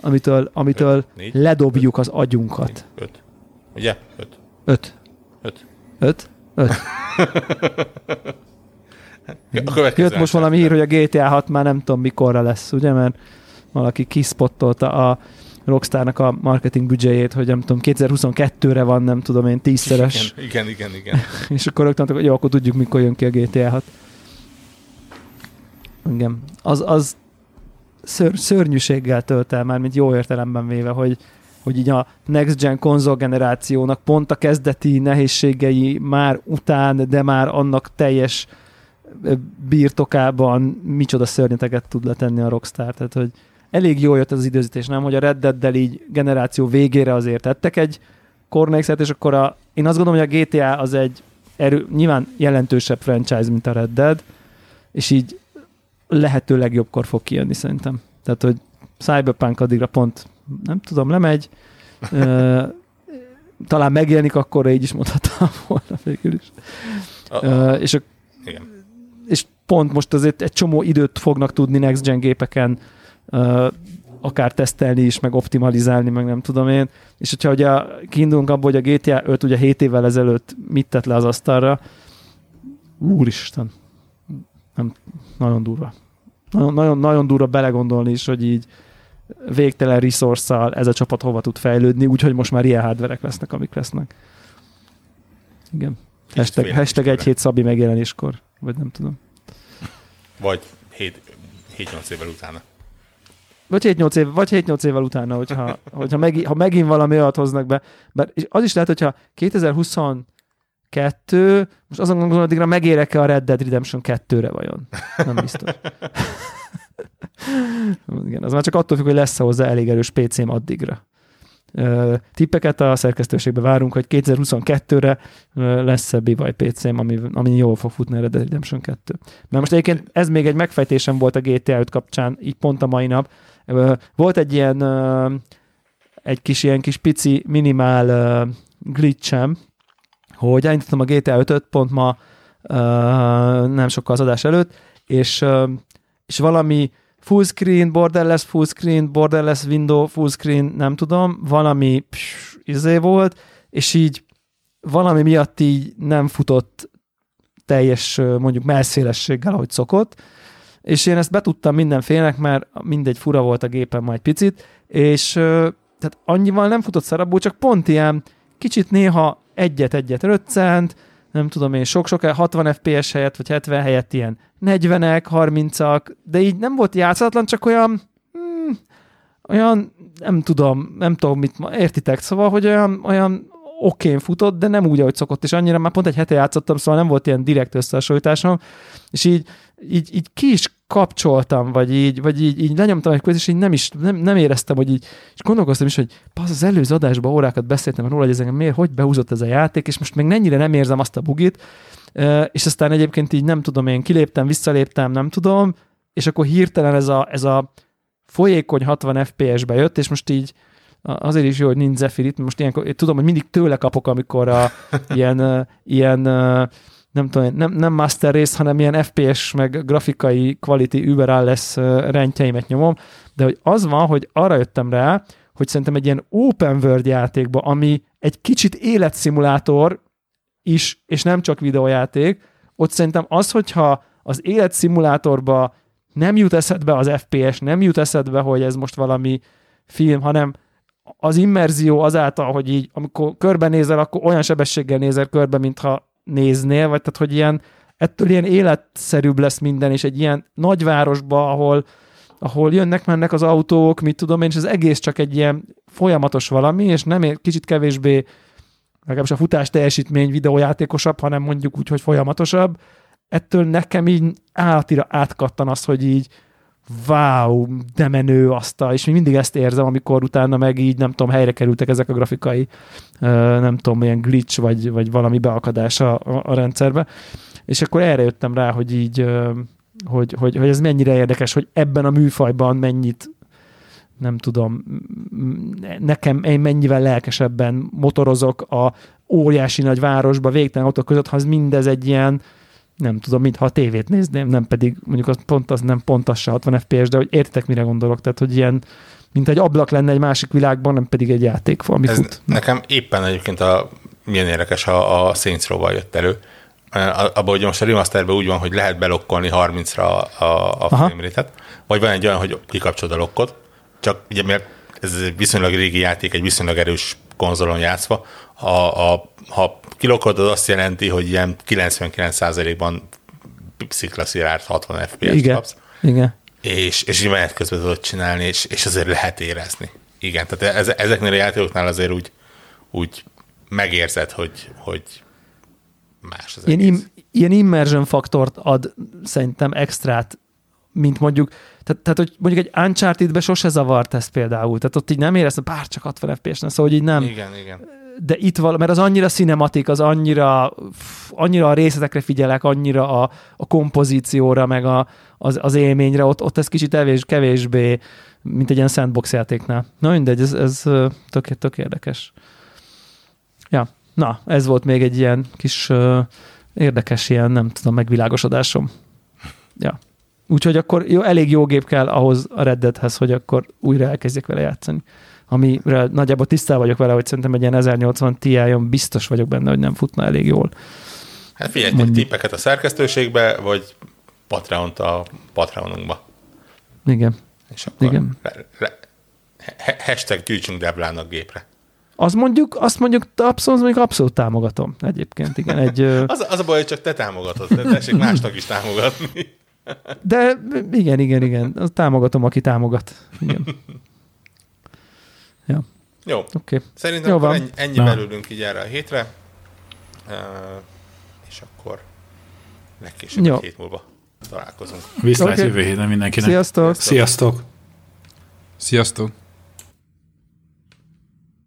amitől, amitől öt, ledobjuk öt, az agyunkat. Négy, öt. Ugye? Öt. Öt. Öt. Öt? Öt. [laughs] a Jött most valami hír, hogy a GTA 6 már nem tudom mikorra lesz, ugye, mert valaki kispottolta a Rockstarnak a marketing büdzséjét, hogy nem tudom, 2022-re van, nem tudom én, tízszeres. Igen, igen, igen. igen. [laughs] és akkor rögtön hogy jó, akkor tudjuk, mikor jön ki a GTA 6. Igen. Az, az ször, szörnyűséggel tölt el már, mint jó értelemben véve, hogy, hogy így a next gen konzol generációnak pont a kezdeti nehézségei már után, de már annak teljes birtokában micsoda szörnyeteket tud letenni a Rockstar. Tehát, hogy elég jó jött ez az időzítés, nem? Hogy a Red Dead-del így generáció végére azért tettek egy Cornexet, és akkor a, én azt gondolom, hogy a GTA az egy erő, nyilván jelentősebb franchise, mint a Red Dead, és így lehető legjobbkor fog kijönni szerintem. Tehát, hogy Cyberpunk addigra pont, nem tudom, lemegy, talán megjelenik, akkor így is mondhattam [laughs] volna végül is. A, uh, és, a, igen. Pont most azért egy csomó időt fognak tudni next gen gépeken uh, akár tesztelni is, meg optimalizálni, meg nem tudom én. És hogyha ugye kiindulunk abból, hogy a GTA 5 ugye 7 évvel ezelőtt mit tett le az asztalra, úristen, nem, nagyon durva. Nagyon, nagyon, nagyon durva belegondolni is, hogy így végtelen resource ez a csapat hova tud fejlődni, úgyhogy most már ilyen hardverek lesznek, amik lesznek. Igen. Hashtag, hashtag egy hét Szabi megjelenéskor, vagy nem tudom. Vagy 7-8 évvel utána. Vagy 7-8 év, vagy 7-8 évvel utána, hogyha, hogyha megint, ha megint valami olyat hoznak be. Bár, és az is lehet, hogyha 2022, most azon gondolom, addigra megérek-e a Red Dead Redemption 2-re vajon? Nem biztos. [laughs] Igen, az már csak attól függ, hogy lesz-e hozzá elég erős PC-m addigra. Tippeket a szerkesztőségbe várunk, hogy 2022-re lesz-e bivaj PC-m, ami, ami jól fog futni a Red Dead Redemption 2. Mert most egyébként ez még egy megfejtésem volt a GTA 5 kapcsán, így pont a mai nap. Volt egy ilyen egy kis ilyen kis pici minimál glitchem, hogy elindítottam a GTA 5-öt pont ma nem sokkal az adás előtt, és és valami fullscreen, borderless fullscreen, borderless window fullscreen, nem tudom, valami pss, izé volt, és így valami miatt így nem futott teljes mondjuk melszélességgel, ahogy szokott, és én ezt betudtam mindenfélnek, mert mindegy fura volt a gépen majd picit, és tehát annyival nem futott szarabból, csak pont ilyen kicsit néha egyet-egyet röccent, nem tudom én, sok-sok 60 FPS helyett, vagy 70 helyett ilyen 40-ek, 30-ak, de így nem volt játszatlan, csak olyan, hmm, olyan, nem tudom, nem tudom mit, értitek, szóval, hogy olyan, olyan okén futott, de nem úgy, ahogy szokott, és annyira már pont egy hete játszottam, szóval nem volt ilyen direkt összehasonlításom, és így, így, így ki is kapcsoltam, vagy így, vagy így, így lenyomtam egy közös, és így nem is, nem, nem éreztem, hogy így, és gondolkoztam is, hogy az az előző adásban órákat beszéltem róla, hogy ez miért, hogy behúzott ez a játék, és most még mennyire nem érzem azt a bugit, és aztán egyébként így nem tudom, én kiléptem, visszaléptem, nem tudom, és akkor hirtelen ez a, ez a folyékony 60 FPS-be jött, és most így azért is jó, hogy nincs Zephyr itt, most ilyenkor, én tudom, hogy mindig tőle kapok, amikor a, [laughs] ilyen, ilyen nem tudom, nem, nem master rész, hanem ilyen FPS meg grafikai quality überall lesz rendjeimet nyomom, de hogy az van, hogy arra jöttem rá, hogy szerintem egy ilyen open world játékba, ami egy kicsit életszimulátor is, és nem csak videójáték, ott szerintem az, hogyha az életszimulátorba nem jut eszedbe az FPS, nem jut eszedbe, hogy ez most valami film, hanem az immerzió azáltal, hogy így, amikor körbenézel, akkor olyan sebességgel nézel körbe, mintha néznél, vagy tehát, hogy ilyen, ettől ilyen életszerűbb lesz minden, és egy ilyen nagyvárosba, ahol, ahol jönnek-mennek az autók, mit tudom én, és az egész csak egy ilyen folyamatos valami, és nem ér, kicsit kevésbé legalábbis a futás teljesítmény videójátékosabb, hanem mondjuk úgy, hogy folyamatosabb. Ettől nekem így állatira átkattan az, hogy így wow, de menő azt a, és még mindig ezt érzem, amikor utána meg így, nem tudom, helyre kerültek ezek a grafikai, nem tudom, ilyen glitch, vagy, vagy valami beakadás a, a rendszerbe. És akkor erre jöttem rá, hogy így, hogy, hogy, hogy ez mennyire érdekes, hogy ebben a műfajban mennyit nem tudom, nekem én mennyivel lelkesebben motorozok a óriási nagy városba, végtelen autók között, ha az mindez egy ilyen, nem tudom, mintha a tévét nézném, nem pedig mondjuk az pont az nem pont az se 60 FPS, de hogy értitek, mire gondolok, tehát hogy ilyen, mint egy ablak lenne egy másik világban, nem pedig egy játék, ami Ez fut. Nekem éppen egyébként a, milyen érdekes a, a Saints Row-val jött elő, abban, hogy most a remasterben úgy van, hogy lehet belokkolni 30-ra a, a frame vagy van egy olyan, hogy kikapcsolod a lokkot, csak ugye mert ez egy viszonylag régi játék, egy viszonylag erős konzolon játszva, a, a, ha kilokodod, azt jelenti, hogy ilyen 99%-ban sziklaszilárd 60 FPS Igen. kapsz. Igen. És, és így menet közben tudod csinálni, és, és azért lehet érezni. Igen, tehát ez, ezeknél a játékoknál azért úgy, úgy megérzed, hogy, hogy más az ilyen, im, ilyen immersion faktort ad szerintem extrát, mint mondjuk tehát, tehát, hogy mondjuk egy Uncharted-be sose zavart ezt például. Tehát ott így nem éreztem, bár csak 60 FPS, szóval hogy így nem. Igen, igen. de itt val, mert az annyira cinematik, az annyira, annyira a részletekre figyelek, annyira a, a kompozícióra, meg a, az, az élményre, ott, ott ez kicsit evés, kevésbé, mint egy ilyen sandbox játéknál. Na mindegy, ez, ez tök, tök érdekes. Ja, na, ez volt még egy ilyen kis uh, érdekes ilyen, nem tudom, megvilágosodásom. Ja. Úgyhogy akkor jó, elég jó gép kell ahhoz a Reddethez, hogy akkor újra elkezdjek vele játszani. Amire nagyjából tisztában vagyok vele, hogy szerintem egy ilyen 1080 ti biztos vagyok benne, hogy nem futna elég jól. Hát figyelj, Mondjuk. tippeket a szerkesztőségbe, vagy Patreon-t a Patreonunkba. Igen. És akkor Igen. Le, le, hashtag gyűjtsünk Deblának gépre. Az mondjuk, azt mondjuk abszolút, mondjuk abszolút támogatom egyébként, igen. Egy, [laughs] az, az a baj, hogy csak te támogatod, de tessék másnak is támogatni. De igen, igen, igen. Támogatom, aki támogat. Igen. Ja. Jó. Okay. Szerintem Jó van. ennyi, ennyi belőlünk így erre a hétre. Uh, és akkor legkésőbb Jó. egy hét múlva találkozunk. Viszlát okay. jövő héten mindenkinek. Sziasztok! Sziasztok! Sziasztok!